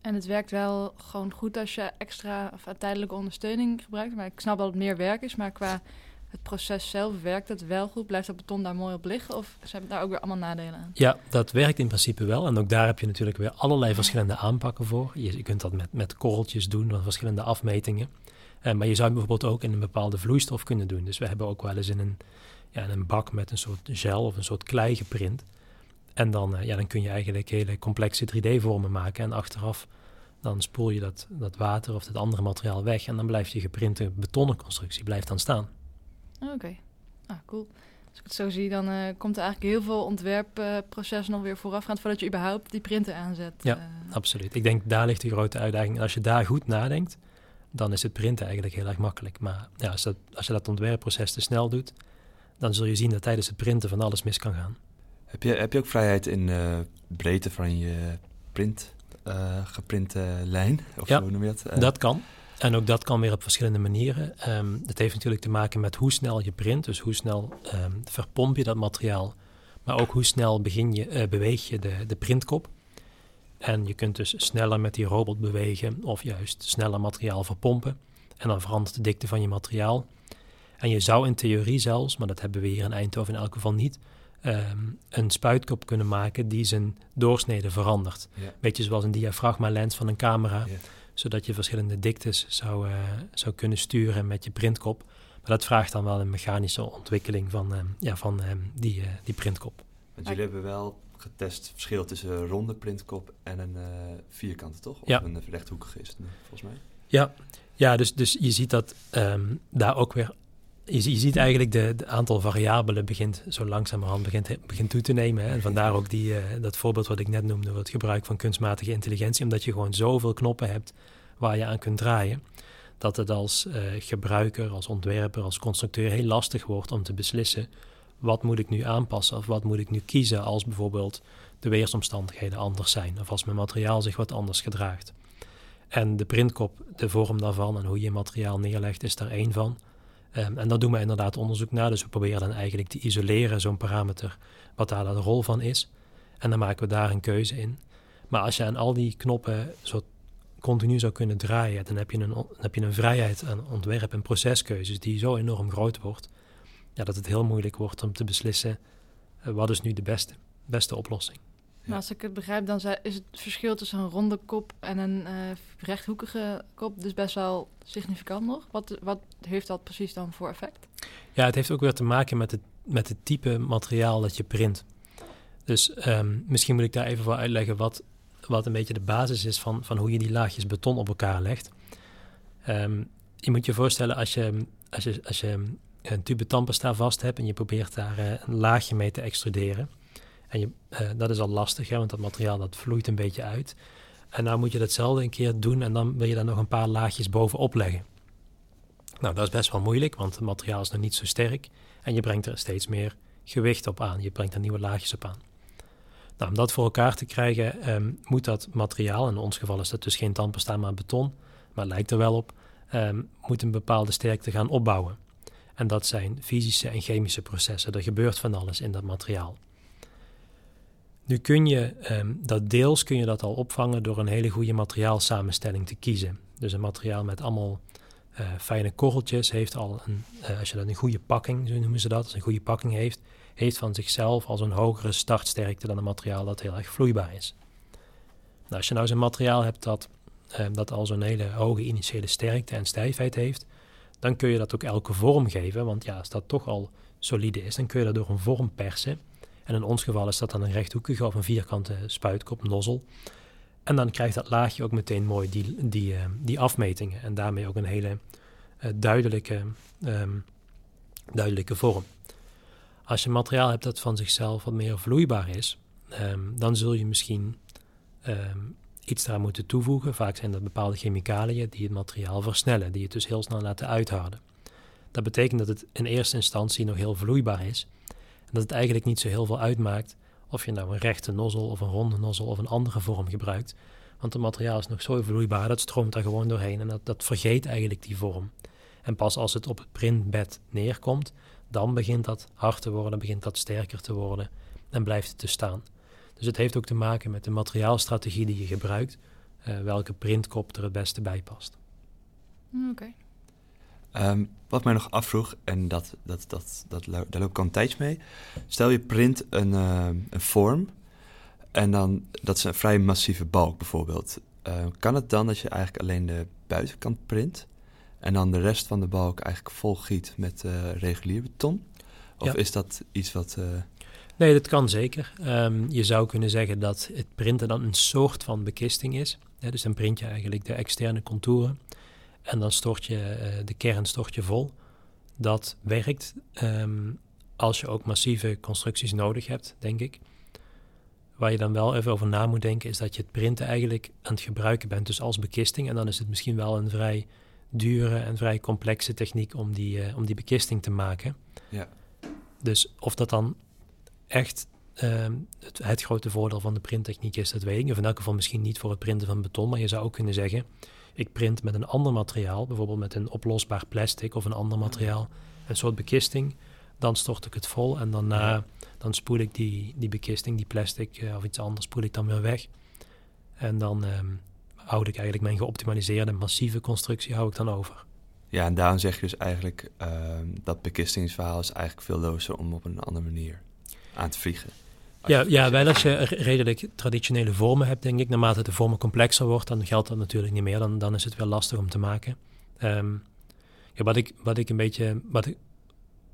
En het werkt wel gewoon goed als je extra of tijdelijke ondersteuning gebruikt. Maar ik snap dat het meer werk is, maar qua het proces zelf werkt het wel goed? Blijft dat beton daar mooi op liggen? Of zijn daar ook weer allemaal nadelen aan? Ja, dat werkt in principe wel. En ook daar heb je natuurlijk weer allerlei verschillende aanpakken voor. Je, je kunt dat met, met korreltjes doen, met verschillende afmetingen. Uh, maar je zou bijvoorbeeld ook in een bepaalde vloeistof kunnen doen. Dus we hebben ook wel eens in een, ja, in een bak met een soort gel of een soort klei geprint. En dan, uh, ja, dan kun je eigenlijk hele complexe 3D-vormen maken. En achteraf dan spoel je dat, dat water of dat andere materiaal weg. En dan blijft je geprinte betonnen constructie blijft dan staan. Oké, okay. ah, cool. Als ik het zo zie, dan uh, komt er eigenlijk heel veel ontwerpproces nog weer voorafgaand voordat je überhaupt die printer aanzet. Ja, uh. absoluut. Ik denk daar ligt de grote uitdaging. Als je daar goed nadenkt, dan is het printen eigenlijk heel erg makkelijk. Maar ja, als, dat, als je dat ontwerpproces te snel doet, dan zul je zien dat tijdens het printen van alles mis kan gaan. Heb je, heb je ook vrijheid in uh, breedte van je print, geprinte lijn? Of ja, hoe noem je dat? dat kan. En ook dat kan weer op verschillende manieren. Um, het heeft natuurlijk te maken met hoe snel je print, dus hoe snel um, verpomp je dat materiaal, maar ook hoe snel begin je, beweeg je de, de printkop. En je kunt dus sneller met die robot bewegen of juist sneller materiaal verpompen. En dan verandert de dikte van je materiaal. En je zou in theorie zelfs, maar dat hebben we hier in Eindhoven in elk geval niet, um, een spuitkop kunnen maken die zijn doorsnede verandert. Ja. Beetje zoals een diafragma-lens van een camera. Ja zodat je verschillende diktes zou, uh, zou kunnen sturen met je printkop. Maar dat vraagt dan wel een mechanische ontwikkeling van, um, ja, van um, die, uh, die printkop. Want jullie hebben wel getest verschil tussen een ronde printkop en een uh, vierkante, toch? Of ja. een rechthoekige is het volgens mij. Ja, ja dus, dus je ziet dat um, daar ook weer je, je, ziet eigenlijk de, de, aantal variabelen begint zo langzamerhand begint, begint toe te nemen. Hè. En vandaar ook die, uh, dat voorbeeld wat ik net noemde, het gebruik van kunstmatige intelligentie. Omdat je gewoon zoveel knoppen hebt waar je aan kunt draaien. Dat het als uh, gebruiker, als ontwerper, als constructeur heel lastig wordt om te beslissen... wat moet ik nu aanpassen of wat moet ik nu kiezen als bijvoorbeeld de weersomstandigheden anders zijn. Of als mijn materiaal zich wat anders gedraagt. En de printkop, de vorm daarvan en hoe je materiaal neerlegt, is daar één van... Um, en daar doen we inderdaad onderzoek naar. Dus we proberen dan eigenlijk te isoleren, zo'n parameter, wat daar de rol van is. En dan maken we daar een keuze in. Maar als je aan al die knoppen zo continu zou kunnen draaien, dan heb je een, heb je een vrijheid aan ontwerp- en proceskeuzes die zo enorm groot wordt, ja, dat het heel moeilijk wordt om te beslissen uh, wat is nu de beste, beste oplossing. Maar als ik het begrijp, dan is het verschil tussen een ronde kop en een uh, rechthoekige kop dus best wel significant nog. Wat, wat heeft dat precies dan voor effect? Ja, het heeft ook weer te maken met het, met het type materiaal dat je print. Dus um, misschien moet ik daar even voor uitleggen wat, wat een beetje de basis is van, van hoe je die laagjes beton op elkaar legt. Ehm, je moet je voorstellen als je, als je, als je een tube tandpasta vast hebt en je probeert daar eh, een laagje mee te extruderen. En je, eh, dat is al lastig, hè, want dat materiaal dat vloeit een beetje uit. En nou moet je datzelfde een keer doen en dan wil je daar nog een paar laagjes bovenop leggen. Nou, dat is best wel moeilijk, want het materiaal is nog niet zo sterk. En je brengt er steeds meer gewicht op aan. Je brengt er nieuwe laagjes op aan. Nou, om dat voor elkaar te krijgen, ehm, moet dat materiaal, in ons geval is dat dus geen tandpasta, maar beton, maar lijkt er wel op, um, moet een bepaalde sterkte gaan opbouwen. En dat zijn fysische en chemische processen. Er gebeurt van alles in dat materiaal. Nu kun je um, dat deels kun je dat al opvangen door een hele goede materiaalsamenstelling te kiezen. Dus een materiaal met allemaal uh, fijne korreltjes heeft al een, uh, als je dat een goede pakking, zo noemen ze dat, een goede pakking heeft, heeft van zichzelf al een hogere startsterkte dan een materiaal dat heel erg vloeibaar is. Nou, als je nou zo'n materiaal hebt dat, uh, dat al zo'n hele hoge initiële sterkte en stijfheid heeft, dan kun je dat ook elke vorm geven. Want ja, als dat toch al solide is, dan kun je dat door een vorm persen. En in ons geval is dat dan een rechthoekige of een vierkante spuitkop, nozzel. En dan krijgt dat laagje ook meteen mooi die, die, uh, die afmetingen. En daarmee ook een hele uh, duidelijke, um, duidelijke vorm. Als je materiaal hebt dat van zichzelf wat meer vloeibaar is, um, dan zul je misschien um, iets eraan moeten toevoegen. Vaak zijn dat bepaalde chemicaliën die het materiaal versnellen, die het dus heel snel laten uitharden. Dat betekent dat het in eerste instantie nog heel vloeibaar is. En dat het eigenlijk niet zo heel veel uitmaakt of je nou een rechte nozzel of een ronde nozzel of een andere vorm gebruikt. Want het materiaal is nog zo vloeibaar, dat stroomt daar gewoon doorheen en dat, dat vergeet eigenlijk die vorm. En pas als het op het printbed neerkomt, dan begint dat hard te worden, begint dat sterker te worden en blijft het te staan. Dus het heeft ook te maken met de materiaalstrategie die je gebruikt, uh, welke printkop er het beste bij past. Oké. Okay. Um, wat mij nog afvroeg, en dat, dat, dat, dat, daar loop ik al een tijdje mee. Stel je print een, uh, een vorm en dan, dat is een vrij massieve balk bijvoorbeeld. Uh, kan het dan dat je eigenlijk alleen de buitenkant print en dan de rest van de balk eigenlijk volgiet met uh, regulier beton? Of ja. is dat iets wat... Nee, dat kan zeker. Um, je zou kunnen zeggen dat het printen dan een soort van bekisting is. Ja, dus dan print je eigenlijk de externe contouren en dan stort je uh, de kern stort je vol. Dat werkt um, als je ook massieve constructies nodig hebt, denk ik. Waar je dan wel even over na moet denken, is dat je het printen eigenlijk aan het gebruiken bent, dus als bekisting. En dan is het misschien wel een vrij dure en vrij complexe techniek om die, uh, om die bekisting te maken. Ja. Dus of dat dan echt um, het, het, grote voordeel van de printtechniek is, dat weet ik. Of in elk geval misschien niet voor het printen van beton, maar je zou ook kunnen zeggen ik print met een ander materiaal, bijvoorbeeld met een oplosbaar plastic of een ander materiaal, een soort bekisting. Dan stort ik het vol en daarna dan spoel ik die, die bekisting, die plastic uh, of iets anders, spoel ik dan weer weg. En dan um, houd ik eigenlijk mijn geoptimaliseerde massieve constructie hou ik dan over. Ja, en daarom zeg je dus eigenlijk uh, dat bekistingsverhaal is eigenlijk veel lozer om op een andere manier aan te vliegen. Ja, ja, wel als je redelijk traditionele vormen hebt, denk ik. Naarmate de vormen complexer wordt, dan geldt dat natuurlijk niet meer. Dan, dan is het wel lastig om te maken. Um, ja, wat, ik, wat ik een beetje... Wat ik,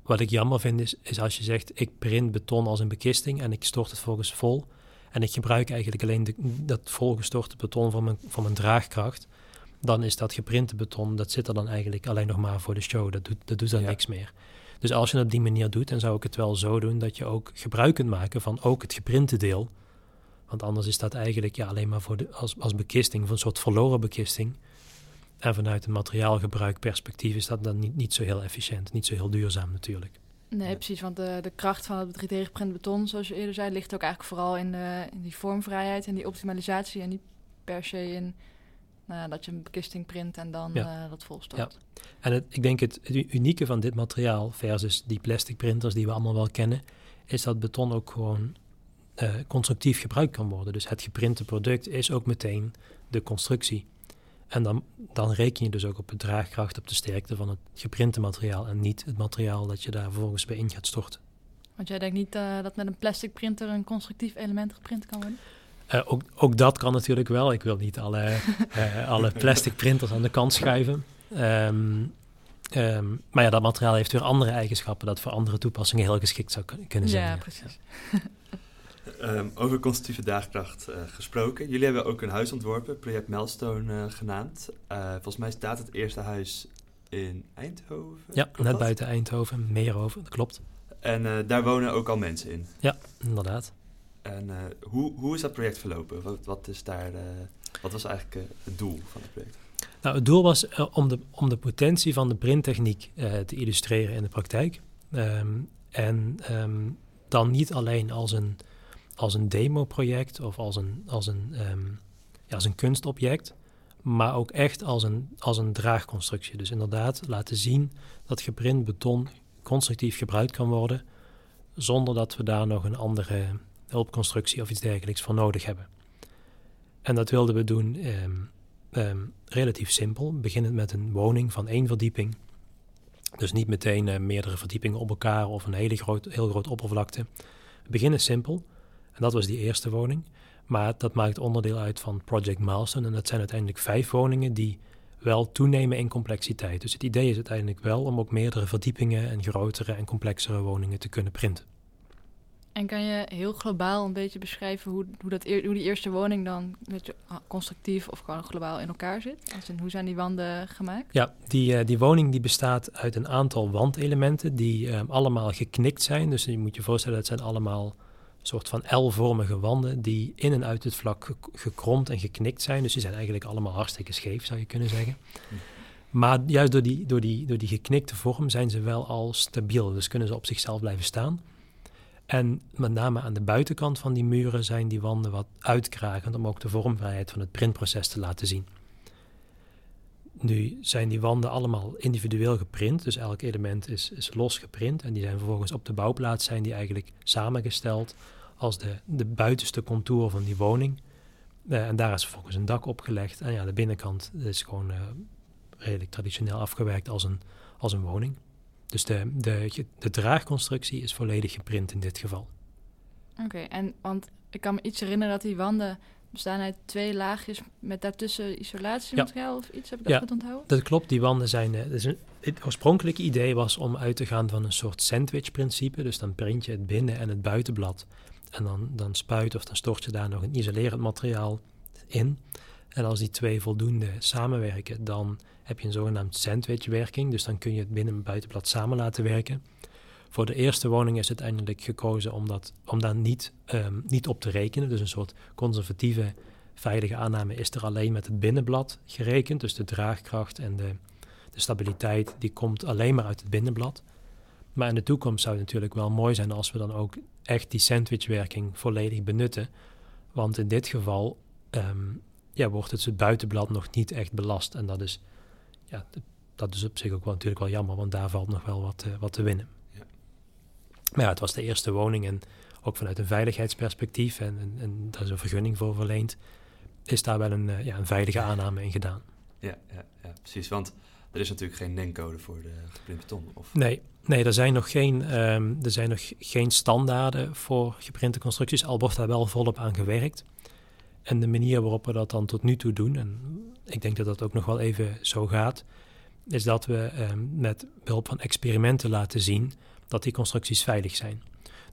wat ik jammer vind is, is als je zegt... ik print beton als een bekisting en ik stort het volgens vol... en ik gebruik eigenlijk alleen de, dat volgestorte beton voor mijn, voor mijn draagkracht... dan is dat geprinte beton, dat zit er dan eigenlijk alleen nog maar voor de show. Dat doet, dat doet dan ja. niks meer. Dus als je het op die manier doet, dan zou ik het wel zo doen dat je ook gebruik kunt maken van ook het geprinte deel. Want anders is dat eigenlijk ja, alleen maar voor de, als, als bekisting, van een soort verloren bekisting. En vanuit een materiaalgebruikperspectief is dat dan niet, niet zo heel efficiënt, niet zo heel duurzaam natuurlijk. Nee, precies. Want de, de kracht van het 3D-geprint beton, zoals je eerder zei, ligt ook eigenlijk vooral in, de, in die vormvrijheid en die optimalisatie. En niet per se in nou, dat je een bekisting print en dan ja. uh, dat volstort. Ja. En het, ik denk het, het, unieke van dit materiaal versus die plastic printers die we allemaal wel kennen, is dat beton ook gewoon uh, constructief gebruikt kan worden. Dus het geprinte product is ook meteen de constructie. En dan, dan reken je dus ook op de draagkracht, op de sterkte van het geprinte materiaal en niet het materiaal dat je daar vervolgens bij in gaat storten. Want jij denkt niet uh, dat met een plastic printer een constructief element geprint kan worden? Uh, ook, ook, dat kan natuurlijk wel. Ik wil niet alle, uh, alle plastic printers aan de kant schuiven. Um, um, maar ja, dat materiaal heeft weer andere eigenschappen dat voor andere toepassingen heel geschikt zou kunnen zijn. Ja, precies. Ehm, over constructieve daagkracht eh, gesproken. Jullie hebben ook een huis ontworpen, project Milestone eh, genaamd. Eh, volgens mij staat het eerste huis in Eindhoven. Ja, klopt net dat? buiten Eindhoven, Meerhoven, dat klopt. En eh, daar wonen ook al mensen in. Ja, inderdaad. En eh, hoe, hoe is dat project verlopen? Wat, wat, is daar, eh, wat was eigenlijk eh, het doel van het project? Nou, het doel was om, de, om de potentie van de printtechniek te illustreren in de praktijk. Ehm, en ehm, dan niet alleen als een, als een demo-project of als een, als, een, ehm, ja, als een kunstobject, maar ook echt als een, als een draagconstructie. Dus inderdaad laten zien dat geprint beton constructief gebruikt kan worden, zonder dat we daar nog een andere hulpconstructie of iets dergelijks voor nodig hebben. En dat wilden we doen ehm, ehm, relatief simpel, beginnend met een woning van één verdieping. Dus niet meteen eh, meerdere verdiepingen op elkaar of een hele groot, heel groot oppervlakte. We beginnen simpel, en dat was die eerste woning. Maar dat maakt onderdeel uit van Project Milestone. En dat zijn uiteindelijk vijf woningen die wel toenemen in complexiteit. Dus het idee is uiteindelijk wel om ook meerdere verdiepingen en grotere en complexere woningen te kunnen printen. En kan je heel globaal een beetje beschrijven hoe, hoe, dat hoe die eerste woning dan ah, constructief of gewoon globaal in elkaar zit? In, hoe zijn die wanden gemaakt? Ja, die, eh, die woning die bestaat uit een aantal wandelementen die eh, allemaal geknikt zijn. Dus je moet je voorstellen, het zijn allemaal soort van L-vormige wanden die in en uit het vlak ge- gekromd en geknikt zijn. Dus die zijn eigenlijk allemaal hartstikke scheef, zou je kunnen zeggen. Maar juist door die, door, die, door die geknikte vorm zijn ze wel al stabiel. Dus kunnen ze op zichzelf blijven staan. En met name aan de buitenkant van die muren zijn die wanden wat uitkragend om ook de vormvrijheid van het printproces te laten zien. Nu zijn die wanden allemaal individueel geprint, dus elk element is, is los geprint. En die zijn vervolgens op de bouwplaats zijn die eigenlijk samengesteld als de, de buitenste contour van die woning. Eh, en daar is vervolgens een dak opgelegd. En ja, de binnenkant is gewoon eh, redelijk traditioneel afgewerkt als een, als een woning. Dus de, de, de draagconstructie is volledig geprint in dit geval. Oké, en want ik kan me iets herinneren dat die wanden bestaan uit twee laagjes met daartussen isolatiemateriaal of iets. Heb ik dat Ja. goed onthouden? Dat klopt, die wanden zijn. eh, dus een, het oorspronkelijke idee was om uit te gaan van een soort sandwich-principe. Dus dan print je het binnen- en het buitenblad. En dan, dan spuit of dan stort je daar nog een isolerend materiaal in. En als die twee voldoende samenwerken, dan heb je een zogenaamd sandwich-werking. Dus dan kun je het binnen- en buitenblad samen laten werken. Voor de eerste woning is uiteindelijk gekozen om, dat, om daar niet, ehm, niet op te rekenen. Dus een soort conservatieve, veilige aanname is er alleen met het binnenblad gerekend. Dus de draagkracht en de, de stabiliteit, die komt alleen maar uit het binnenblad. Maar in de toekomst zou het natuurlijk wel mooi zijn als we dan ook echt die sandwichwerking volledig benutten. Want in dit geval ehm, ja, wordt het, het buitenblad nog niet echt belast. En dat is, ja, dat is op zich ook wel, natuurlijk wel jammer, want daar valt nog wel wat, eh, wat te winnen. Ja. Maar ja, het was de eerste woning en ook vanuit een veiligheidsperspectief, en, en, en daar is een vergunning voor verleend, is daar wel een, eh, ja, een veilige aanname in gedaan. Ja, ja, ja, precies. Want er is natuurlijk geen NEN-code voor de geprint beton. Of... Nee, nee er, zijn nog geen, ehm, er zijn nog geen standaarden voor geprinte constructies, al wordt daar wel volop aan gewerkt. En de manier waarop we dat dan tot nu toe doen, en ik denk dat dat ook nog wel even zo gaat, is dat we ehm, met behulp van experimenten laten zien dat die constructies veilig zijn.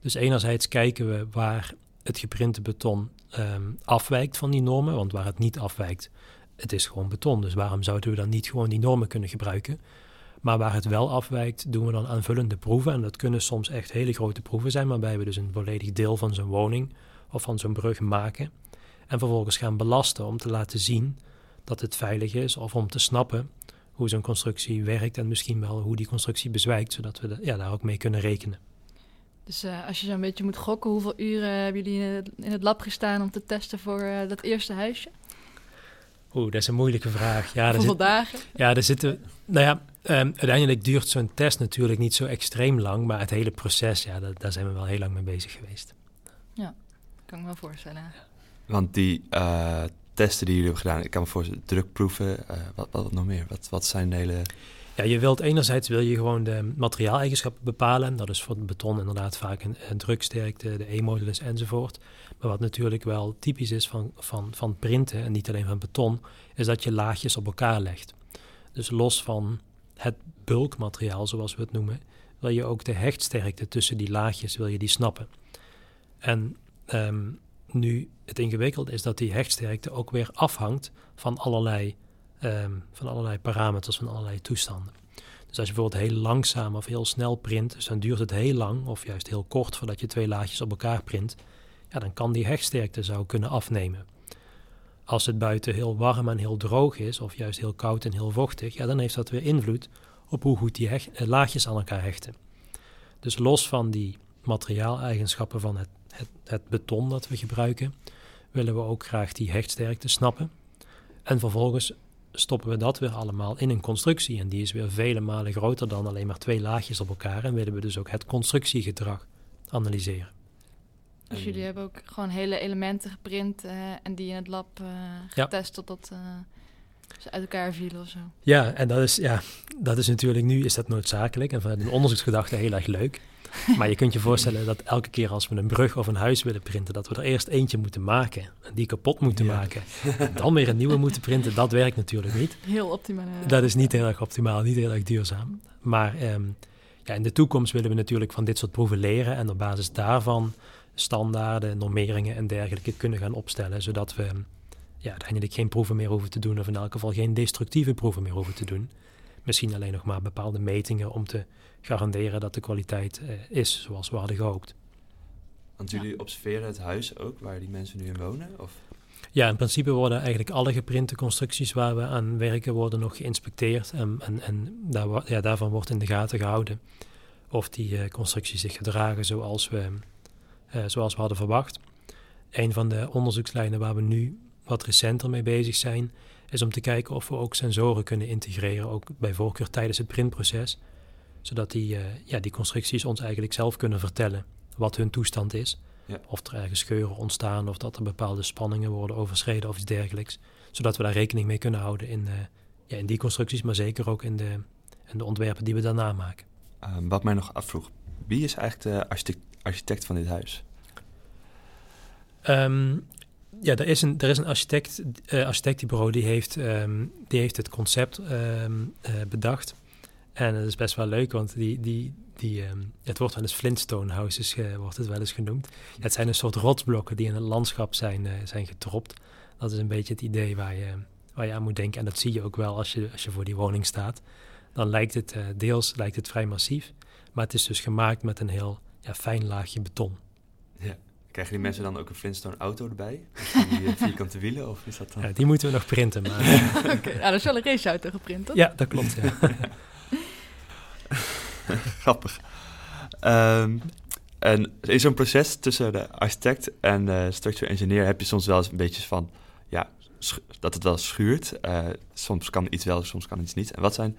Dus enerzijds kijken we waar het geprinte beton ehm, afwijkt van die normen, want waar het niet afwijkt, het is gewoon beton. Dus waarom zouden we dan niet gewoon die normen kunnen gebruiken? Maar waar het wel afwijkt, doen we dan aanvullende proeven. En dat kunnen soms echt hele grote proeven zijn, waarbij we dus een volledig deel van zo'n woning of van zo'n brug maken. En vervolgens gaan belasten om te laten zien dat het veilig is, of om te snappen hoe zo'n constructie werkt en misschien wel hoe die constructie bezwijkt, zodat we de- ja, daar ook mee kunnen rekenen. Dus eh, als je zo'n beetje moet gokken, hoeveel uren hebben jullie in het, in het lab gestaan om te testen voor eh, dat eerste huisje? Oeh, dat is een moeilijke vraag. Ja, hoeveel zit, dagen? ja, daar zitten. Nou ja, ehm, uiteindelijk duurt zo'n test natuurlijk niet zo extreem lang, maar het hele proces, ja, dat, daar zijn we wel heel lang mee bezig geweest. Kan ik me wel voorstellen. Want die eh, testen die jullie hebben gedaan, ik kan me voorstellen, drukproeven, eh, wat, wat, nog meer? Wat, wat zijn de hele... Ja, je wilt enerzijds wil je gewoon de materiaaleigenschappen bepalen. Dat is voor het beton inderdaad vaak een, druksterkte, de E-modulus enzovoort. Maar wat natuurlijk wel typisch is van, van, van printen, en niet alleen van beton, is dat je laagjes op elkaar legt. Dus los van het bulkmateriaal, zoals we het noemen, wil je ook de hechtsterkte tussen die laagjes wil je die snappen. En ehm, nu het ingewikkelde is dat die hechtsterkte ook weer afhangt van allerlei, ehm, van allerlei parameters, van allerlei toestanden. Dus als je bijvoorbeeld heel langzaam of heel snel print, dus dan duurt het heel lang of juist heel kort voordat je twee laagjes op elkaar print, ja, dan kan die hechtsterkte zou kunnen afnemen. Als het buiten heel warm en heel droog is, of juist heel koud en heel vochtig, ja, dan heeft dat weer invloed op hoe goed die eh, laagjes aan elkaar hechten. Dus los van die materiaaleigenschappen van het, het, het beton dat we gebruiken, willen we ook graag die hechtsterkte snappen. En vervolgens stoppen we dat weer allemaal in een constructie. En die is weer vele malen groter dan alleen maar twee laagjes op elkaar. En willen we dus ook het constructiegedrag analyseren. Dus jullie hebben ook gewoon hele elementen geprint uh, en die in het lab uh, getest ja. totdat uh, ze uit elkaar vielen of zo. Ja, en dat is, ja, dat is natuurlijk nu is dat noodzakelijk en vanuit een onderzoeksgedachte heel erg leuk. Maar je kunt je voorstellen dat elke keer als we een brug of een huis willen printen, dat we er eerst eentje moeten maken. En die kapot moeten ja. maken. Dan weer een nieuwe moeten printen. Dat werkt natuurlijk niet. Heel optimaal. Dat is niet heel erg optimaal, niet heel erg duurzaam. Maar um, ja, in de toekomst willen we natuurlijk van dit soort proeven leren. En op basis daarvan standaarden, normeringen en dergelijke kunnen gaan opstellen. Zodat we ja, uiteindelijk geen proeven meer hoeven te doen. Of in elk geval geen destructieve proeven meer hoeven te doen. Misschien alleen nog maar bepaalde metingen om te garanderen dat de kwaliteit uh, is zoals we hadden gehoopt. Want jullie ja. observeren het huis ook waar die mensen nu in wonen? Of? Ja, in principe worden eigenlijk alle geprinte constructies waar we aan werken worden nog geïnspecteerd. En, en, en daar, ja, daarvan wordt in de gaten gehouden of die uh, constructies zich gedragen zoals we, uh, zoals we hadden verwacht. Een van de onderzoekslijnen waar we nu wat recenter mee bezig zijn, is om te kijken of we ook sensoren kunnen integreren, ook bij voorkeur tijdens het printproces zodat die, uh, ja, die constructies ons eigenlijk zelf kunnen vertellen wat hun toestand is. Ja. Of er ergens scheuren ontstaan of dat er bepaalde spanningen worden overschreden of iets dergelijks. Zodat we daar rekening mee kunnen houden in, uh, ja, in die constructies, maar zeker ook in de, in de ontwerpen die we daarna maken. Uh, wat mij nog afvroeg, wie is eigenlijk de architect, architect van dit huis? Um, ja, er is een, er is een architect, uh, die heeft, um, die heeft het concept um, bedacht. En het is best wel leuk, want die, die, die, um, het wordt wel eens Flintstone houses, wordt het wel eens genoemd. Het zijn een soort rotsblokken die in het landschap zijn, uh, zijn getropt. Dat is een beetje het idee waar je, waar je aan moet denken. En dat zie je ook wel als je, als je voor die woning staat. Dan lijkt het deels lijkt het vrij massief, maar het is dus gemaakt met een heel ja, fijn laagje beton. Krijgen die mensen dan ook een Flintstone auto erbij? Die vierkante wielen? Of is dat dan... Ja, die moeten we nog printen. Maar... Oké, okay, nou, dat is wel een raceauto geprint, toch? Ja, dat klopt, ja. Grappig. Um, en in zo'n proces tussen de architect en de structural engineer heb je soms wel eens een beetje van, ja, dat het wel schuurt. Uh, soms kan iets wel, soms kan iets niet. En wat zijn,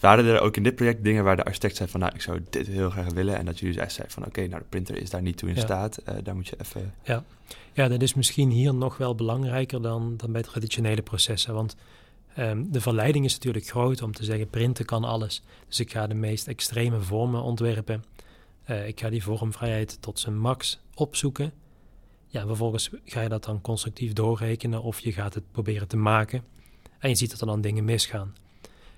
waren er ook in dit project dingen waar de architect zei van, nou, ik zou dit heel graag willen. En dat jullie echt zeiden van, oké, okay, nou, de printer is daar niet toe in ja. staat. Uh, daar moet je even... Ja. ja, dat is misschien hier nog wel belangrijker dan, dan bij traditionele processen. Want Um, de verleiding is natuurlijk groot om te zeggen printen kan alles. Dus ik ga de meest extreme vormen ontwerpen. Uh, ik ga die vormvrijheid tot zijn max opzoeken. Ja, vervolgens ga je dat dan constructief doorrekenen of je gaat het proberen te maken. En je ziet dat er dan dingen misgaan.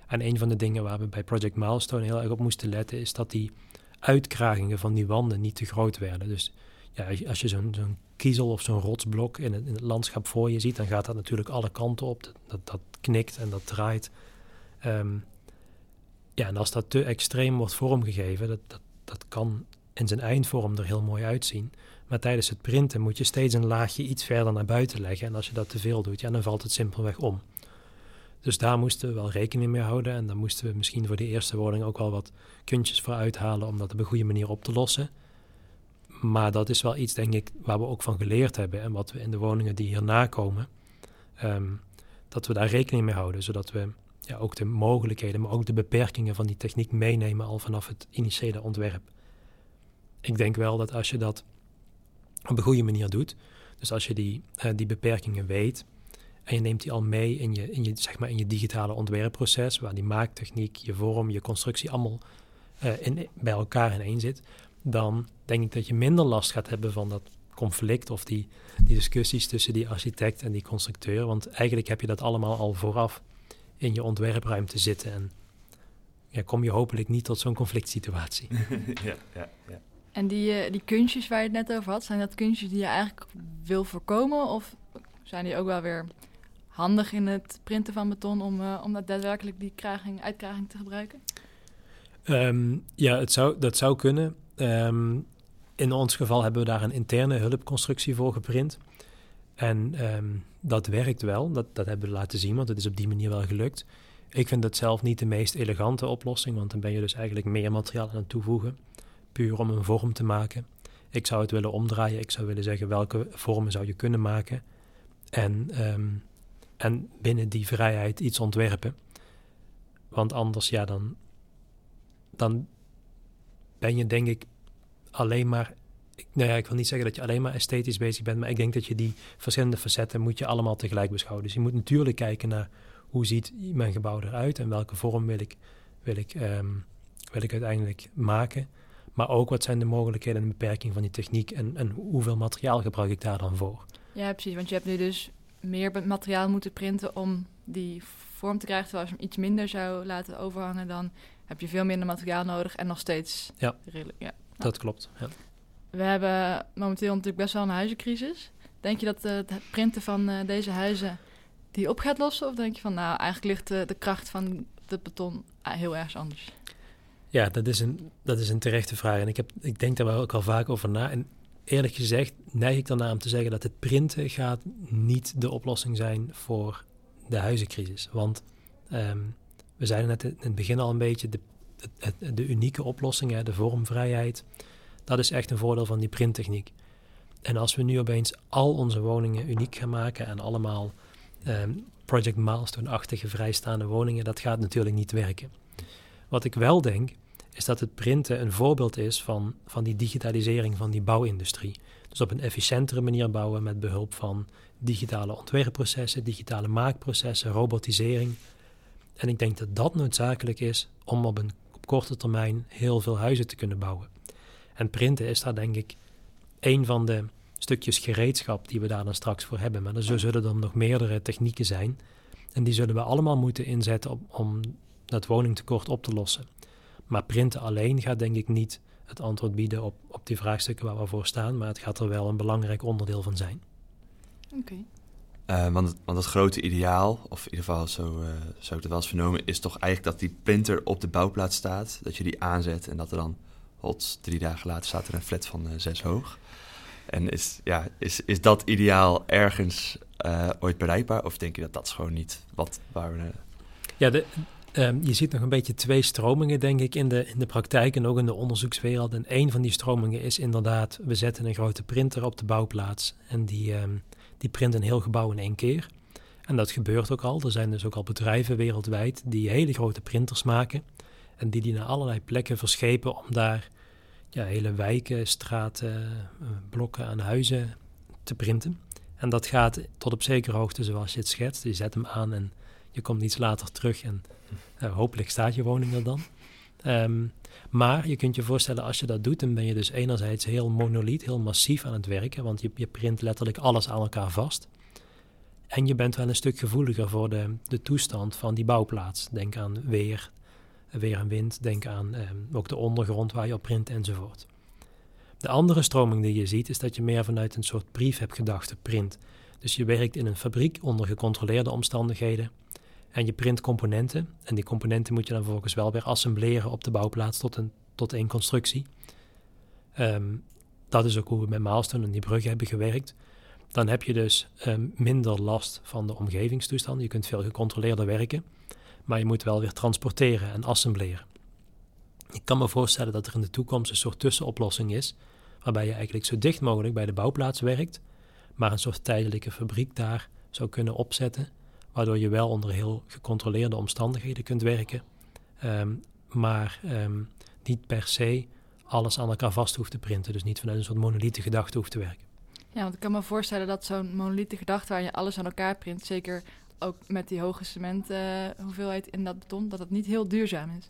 En een van de dingen waar we bij Project Milestone heel erg op moesten letten is dat die uitkragingen van die wanden niet te groot werden. Dus ja, als je zo'n zo'n kiezel of zo'n rotsblok in het, in het, landschap voor je ziet, dan gaat dat natuurlijk alle kanten op. Dat, dat, knikt en dat draait. Um, ja, en als dat te extreem wordt vormgegeven, dat, dat, dat kan in zijn eindvorm er heel mooi uitzien. Maar tijdens het printen moet je steeds een laagje iets verder naar buiten leggen. En als je dat te veel doet, ja, dan valt het simpelweg om. Dus daar moesten we wel rekening mee houden. En dan moesten we misschien voor de eerste woning ook wel wat kuntjes voor uithalen om dat op een goede manier op te lossen. Maar dat is wel iets, denk ik, waar we ook van geleerd hebben. En wat we in de woningen die hierna komen, um, dat we daar rekening mee houden. Zodat we ja, ook de mogelijkheden, maar ook de beperkingen van die techniek meenemen al vanaf het initiële ontwerp. Ik denk wel dat als je dat op een goede manier doet, dus als je die, uh, die beperkingen weet en je neemt die al mee in je, in je, zeg maar in je digitale ontwerpproces, waar die maaktechniek, je vorm, je constructie allemaal uh, in, bij elkaar in één zit, dan denk ik dat je minder last gaat hebben van dat conflict of die, die discussies tussen die architect en die constructeur. Want eigenlijk heb je dat allemaal al vooraf in je ontwerpruimte zitten. En ja, kom je hopelijk niet tot zo'n conflict situatie. ja, ja, ja. En die, eh, die kunstjes waar je het net over had, zijn dat kunstjes die je eigenlijk wil voorkomen? Of zijn die ook wel weer handig in het printen van beton om, uh, om dat daadwerkelijk die kraging, uitkraging te gebruiken? Ehm, ja, het zou, dat zou kunnen. Ehm, in ons geval hebben we daar een interne hulpconstructie voor geprint. En ehm, dat werkt wel, dat, dat hebben we laten zien, want het is op die manier wel gelukt. Ik vind dat zelf niet de meest elegante oplossing, want dan ben je dus eigenlijk meer materiaal aan het toevoegen, puur om een vorm te maken. Ik zou het willen omdraaien, ik zou willen zeggen welke vormen zou je kunnen maken en, en binnen die vrijheid iets ontwerpen. Want anders, ja, dan, dan ben je denk ik alleen maar. Nou ja, ik wil niet zeggen dat je alleen maar esthetisch bezig bent, maar ik denk dat je die verschillende facetten moet je allemaal tegelijk beschouwen. Dus je moet natuurlijk kijken naar hoe ziet mijn gebouw eruit en welke vorm wil ik, wil ik, ehm, wil ik uiteindelijk maken. Maar ook wat zijn de mogelijkheden en beperkingen van die techniek en, en hoeveel materiaal gebruik ik daar dan voor. Ja, precies. Want je hebt nu dus meer materiaal moeten printen om die vorm te krijgen. Terwijl als je hem iets minder zou laten overhangen, dan heb je veel minder materiaal nodig en nog steeds ja. Ja. Dat klopt. Ja. We hebben momenteel natuurlijk best wel een huizencrisis. Denk je dat uh, het printen van uh, deze huizen die op gaat lossen? Of denk je van, nou, eigenlijk ligt de kracht van het beton heel erg anders? Ja, dat is, een, dat is een terechte vraag. En ik, heb, ik denk daar wel ook al vaak over na. En eerlijk gezegd neig ik dan om te zeggen dat het printen gaat niet de oplossing zijn voor de huizencrisis. Want um, we zeiden net in het begin al een beetje, de, de, de unieke oplossing, de vormvrijheid, dat is echt een voordeel van die printtechniek. En als we nu opeens al onze woningen uniek gaan maken en allemaal ehm, Project Milestone-achtige vrijstaande woningen, dat gaat natuurlijk niet werken. Wat ik wel denk, is dat het printen een voorbeeld is van, van die digitalisering van die bouwindustrie. Dus op een efficiëntere manier bouwen met behulp van digitale ontwerpprocessen, digitale maakprocessen, robotisering, en ik denk dat dat noodzakelijk is om op een op korte termijn heel veel huizen te kunnen bouwen. En printen is daar denk ik een van de stukjes gereedschap die we daar dan straks voor hebben. Maar er zullen dan nog meerdere technieken zijn. En die zullen we allemaal moeten inzetten om dat woningtekort op te lossen. Maar printen alleen gaat denk ik niet het antwoord bieden op, op die vraagstukken waar we voor staan. Maar het gaat er wel een belangrijk onderdeel van zijn. Oké. Uh, want, want het grote ideaal, of in ieder geval zo uh, zou ik het wel eens vernomen, is toch eigenlijk dat die printer op de bouwplaats staat. Dat je die aanzet en dat er dan, hot, drie dagen later staat er een flat van uh, zes hoog. En is, ja, is, is dat ideaal ergens ooit bereikbaar? Of denk je dat dat is gewoon niet wat waar we... Ja, de, um, je ziet nog een beetje twee stromingen, denk ik, in de, in de praktijk en ook in de onderzoekswereld. En een van die stromingen is inderdaad, we zetten een grote printer op de bouwplaats en die... Um, die print een heel gebouw in één keer. En dat gebeurt ook al. Er zijn dus ook al bedrijven wereldwijd die hele grote printers maken. En die die naar allerlei plekken verschepen om daar ja, hele wijken, straten, eh, blokken aan huizen te printen. En dat gaat tot op zekere hoogte zoals je het schetst. Je zet hem aan en je komt iets later terug en uh, hopelijk staat je woning er dan. Um, maar je kunt je voorstellen, als je dat doet, dan ben je dus enerzijds heel monoliet, heel massief aan het werken, want je, je print letterlijk alles aan elkaar vast. En je bent wel een stuk gevoeliger voor de, de toestand van die bouwplaats. Denk aan weer, weer en wind, denk aan eh, ook de ondergrond waar je op print enzovoort. De andere stroming die je ziet, is dat je meer vanuit een soort brief hebt gedachte print. Dus je werkt in een fabriek onder gecontroleerde omstandigheden. En je print componenten. En die componenten moet je dan vervolgens wel weer assembleren op de bouwplaats tot, een, tot één constructie. Ehm, dat is ook hoe we met Milestone en die bruggen hebben gewerkt. Dan heb je dus ehm, minder last van de omgevingstoestand. Je kunt veel gecontroleerder werken. Maar je moet wel weer transporteren en assembleren. Ik kan me voorstellen dat er in de toekomst een soort tussenoplossing is. Waarbij je eigenlijk zo dicht mogelijk bij de bouwplaats werkt. Maar een soort tijdelijke fabriek daar zou kunnen opzetten waardoor je wel onder heel gecontroleerde omstandigheden kunt werken, ehm, maar um, niet per se alles aan elkaar vast hoeft te printen. Dus niet vanuit een soort monolithe gedachte hoeft te werken. Ja, want ik kan me voorstellen dat zo'n monolithe gedachte waar je alles aan elkaar print, zeker ook met die hoge cement uh, hoeveelheid in dat beton, dat het niet heel duurzaam is.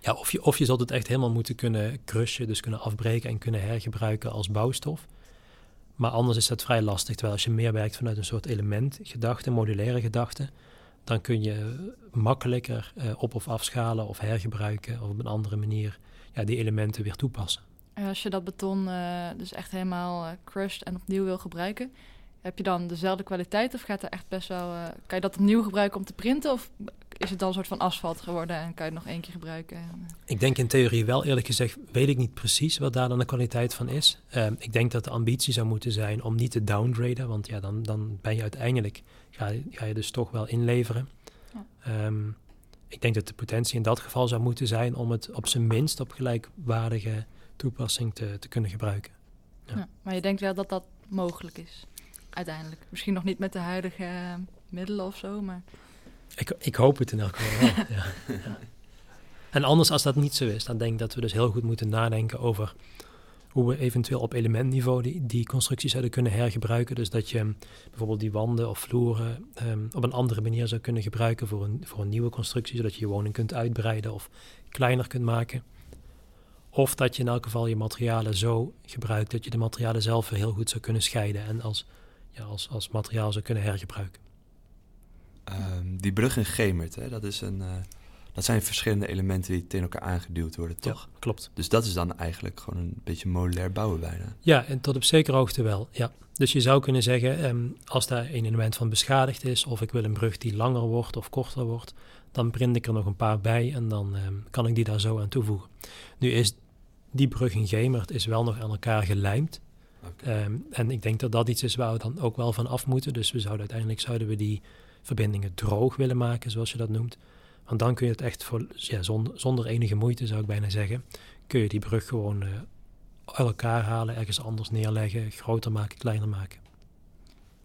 Ja, of je, of je zult het echt helemaal moeten kunnen crushen, dus kunnen afbreken en kunnen hergebruiken als bouwstof. Maar anders is dat vrij lastig. Terwijl als je meer werkt vanuit een soort elementgedachte, modulaire gedachte, dan kun je makkelijker uh, op- of afschalen of hergebruiken of op een andere manier ja, die elementen weer toepassen. En als je dat beton eh, dus echt helemaal eh, crushed en opnieuw wil gebruiken, heb je dan dezelfde kwaliteit of gaat er echt best wel... eh, kan je dat opnieuw gebruiken om te printen of is het dan een soort van asfalt geworden en kan je het nog één keer gebruiken? En, eh, Ik denk in theorie wel, eerlijk gezegd, weet ik niet precies wat daar dan de kwaliteit van is. Ehm, ik denk dat de ambitie zou moeten zijn om niet te downgraden, want ja, dan, dan ben je uiteindelijk, ga, ga je dus toch wel inleveren. Ja. Ehm, ik denk dat de potentie in dat geval zou moeten zijn om het op zijn minst op gelijkwaardige toepassing te, te kunnen gebruiken. Ja. ja. Maar je denkt wel dat dat mogelijk is, uiteindelijk. Misschien nog niet met de huidige eh, middelen of zo, maar... Ik, ik hoop het in elk geval wel. ja. Ja. En anders, als dat niet zo is, dan denk ik dat we dus heel goed moeten nadenken over hoe we eventueel op elementniveau die, die constructies zouden kunnen hergebruiken. Dus dat je bijvoorbeeld die wanden of vloeren ehm, op een andere manier zou kunnen gebruiken voor een, voor een nieuwe constructie, zodat je je woning kunt uitbreiden of kleiner kunt maken. Of dat je in elk geval je materialen zo gebruikt dat je de materialen zelf heel goed zou kunnen scheiden en als, ja, als, als materiaal zou kunnen hergebruiken. Ehm, die brug in Gemert, hè, dat, is een, eh, dat zijn verschillende elementen die tegen elkaar aangeduwd worden, toch? Ja, klopt. Dus dat is dan eigenlijk gewoon een beetje modulair bouwen bijna. Ja, en tot op zekere hoogte wel. Ja. Dus je zou kunnen zeggen, ehm, als daar een element van beschadigd is, of ik wil een brug die langer wordt of korter wordt, dan print ik er nog een paar bij en dan ehm, kan ik die daar zo aan toevoegen. Nu is die brug in Gemert is wel nog aan elkaar gelijmd. En ik denk dat dat iets is waar we dan ook wel van af moeten. Dus we zouden uiteindelijk zouden we die verbindingen droog willen maken, zoals je dat noemt. Want dan kun je het echt voor, ja, zonder, enige moeite, zou ik bijna zeggen, kun je die brug gewoon eh, uit elkaar halen, ergens anders neerleggen, groter maken, kleiner maken.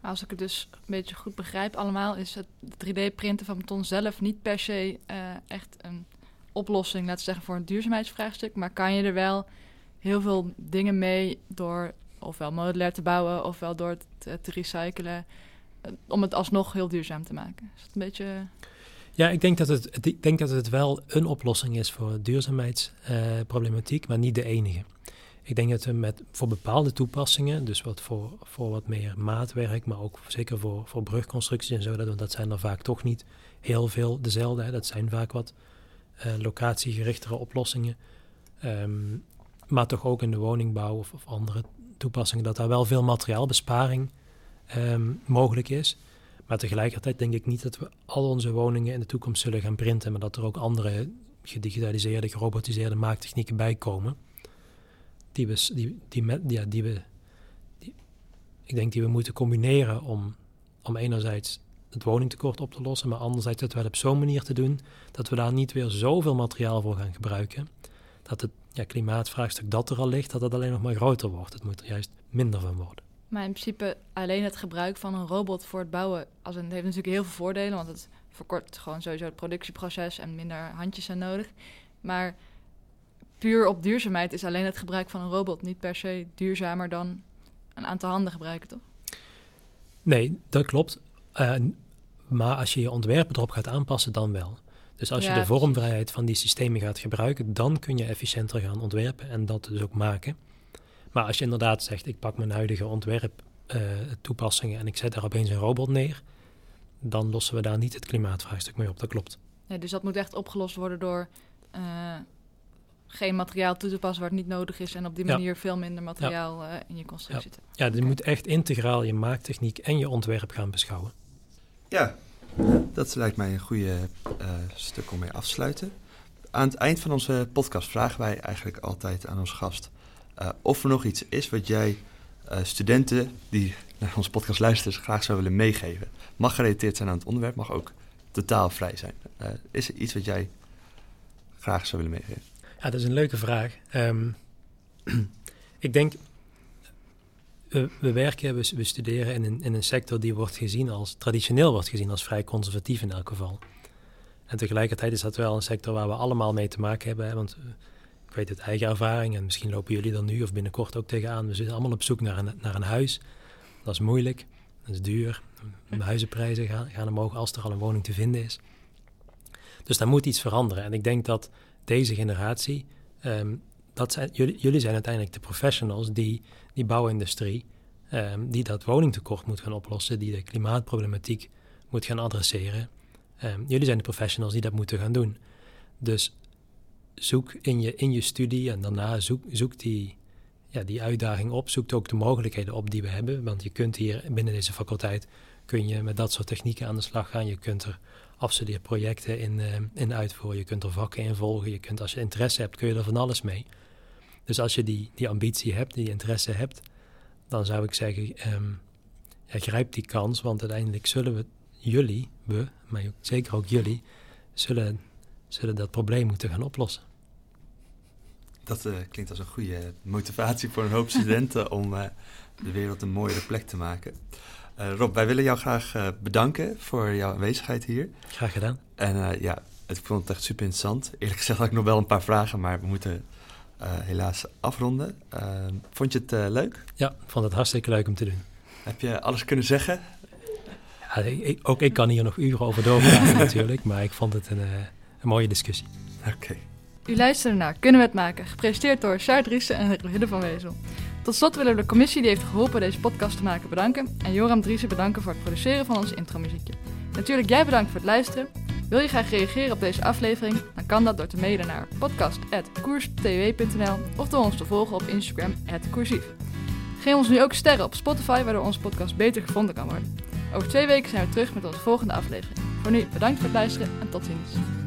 Als ik het dus een beetje goed begrijp allemaal, is het 3D-printen van beton zelf niet per se eh, echt een oplossing, laten we zeggen, voor een duurzaamheidsvraagstuk. Maar kan je er wel heel veel dingen mee door ofwel modulair te bouwen, ofwel door te, recyclen, eh, om het alsnog heel duurzaam te maken. Is dat een beetje... Ja, ik denk dat het, ik denk dat het wel een oplossing is voor duurzaamheidsproblematiek, maar niet de enige. Ik denk dat we met, voor bepaalde toepassingen, dus wat voor, voor wat meer maatwerk, maar ook zeker voor, voor brugconstructies en zo, dat, dat zijn er vaak toch niet heel veel dezelfde. Hè. Dat zijn vaak wat eh, locatiegerichtere oplossingen. Ehm, maar toch ook in de woningbouw of, of andere toepassingen, dat daar wel veel materiaalbesparing ehm, mogelijk is. Maar tegelijkertijd denk ik niet dat we al onze woningen in de toekomst zullen gaan printen, maar dat er ook andere gedigitaliseerde, gerobotiseerde maaktechnieken bij komen. Die we, die, die, met, ja, die we die, ik denk die we moeten combineren om, om enerzijds het woningtekort op te lossen, maar anderzijds het wel op zo'n manier te doen dat we daar niet weer zoveel materiaal voor gaan gebruiken. Dat het ja, klimaatvraagstuk dat er al ligt, dat het alleen nog maar groter wordt. Het moet er juist minder van worden. Maar in principe alleen het gebruik van een robot voor het bouwen, als een, heeft natuurlijk heel veel voordelen, want het verkort gewoon sowieso het productieproces en minder handjes zijn nodig. Maar puur op duurzaamheid is alleen het gebruik van een robot niet per se duurzamer dan een aantal handen gebruiken, toch? Nee, dat klopt. Maar als je je ontwerpen erop gaat aanpassen, dan wel. Dus als Ja, je de vormvrijheid van die systemen gaat gebruiken, dan kun je efficiënter gaan ontwerpen en dat dus ook maken. Maar als je inderdaad zegt, ik pak mijn huidige ontwerp eh, toepassingen en ik zet daar opeens een robot neer, dan lossen we daar niet het klimaatvraagstuk mee op. Dat klopt. Nee, dus dat moet echt opgelost worden door eh, geen materiaal toe te passen waar het niet nodig is en op die Ja. manier veel minder materiaal eh, in je constructie te Ja, je Oké. moet echt integraal je maaktechniek en je ontwerp gaan beschouwen. Ja, dat lijkt mij een goede eh, stuk om mee af te sluiten. Aan het eind van onze podcast vragen wij eigenlijk altijd aan onze gast eh, of er nog iets is wat jij eh, studenten die naar onze podcast luisteren graag zou willen meegeven. Mag gerelateerd zijn aan het onderwerp, mag ook totaal vrij zijn. Eh, is er iets wat jij graag zou willen meegeven? Ja, dat is een leuke vraag. Ehm, ik denk, we, we werken, we, studeren in een, in een sector die wordt gezien als, traditioneel wordt gezien als vrij conservatief in elk geval. En tegelijkertijd is dat wel een sector waar we allemaal mee te maken hebben. Hè, want ik weet uit eigen ervaring, en misschien lopen jullie er nu of binnenkort ook tegenaan. We zitten allemaal op zoek naar een, naar een huis. Dat is moeilijk, dat is duur. De huizenprijzen gaan, gaan omhoog als er al een woning te vinden is. Dus daar moet iets veranderen. En ik denk dat deze generatie, ehm, dat jullie, jullie zijn uiteindelijk de professionals die die bouwindustrie, ehm, die dat woningtekort moet gaan oplossen, die de klimaatproblematiek moet gaan adresseren. Ehm, jullie zijn de professionals die dat moeten gaan doen. Dus zoek in je, in je studie en daarna zoek, zoek die, ja, die uitdaging op, zoekt ook de mogelijkheden op die we hebben. Want je kunt hier binnen deze faculteit kun je met dat soort technieken aan de slag gaan. Je kunt er afstudeerprojecten in, uh, in uitvoeren. Je kunt er vakken in volgen. Je kunt, als je interesse hebt, kun je er van alles mee. Dus als je die, die ambitie hebt, die interesse hebt, dan zou ik zeggen, um, ja, grijp die kans. Want uiteindelijk zullen we jullie, we, maar zeker ook jullie, zullen, zullen dat probleem moeten gaan oplossen. Dat uh, klinkt als een goede motivatie voor een hoop studenten om uh, de wereld een mooiere plek te maken. Uh, Rob, wij willen jou graag bedanken voor jouw aanwezigheid hier. Graag gedaan. En ja, ik vond het echt super interessant. Eerlijk gezegd had ik nog wel een paar vragen, maar we moeten helaas afronden. vond je het leuk? Ja, ik vond het hartstikke leuk om te doen. Heb je alles kunnen zeggen? Ja, ik, ook ik kan hier nog uren over doorpraten natuurlijk, maar ik vond het een, een mooie discussie. Oké. U luisterde naar Kunnen we het maken, gepresenteerd door Sjaar Driessen en Hidde van Wezel. Tot slot willen we de commissie die heeft geholpen deze podcast te maken bedanken en Joram Driessen bedanken voor het produceren van ons intromuziekje. Natuurlijk jij bedankt voor het luisteren. Wil je graag reageren op deze aflevering? Dan kan dat door te mailen naar podcast.koerstw.nl of door ons te volgen op Instagram, @koersief. Geef ons nu ook sterren op Spotify, waardoor onze podcast beter gevonden kan worden. Over twee weken zijn we terug met onze volgende aflevering. Voor nu bedankt voor het luisteren en tot ziens.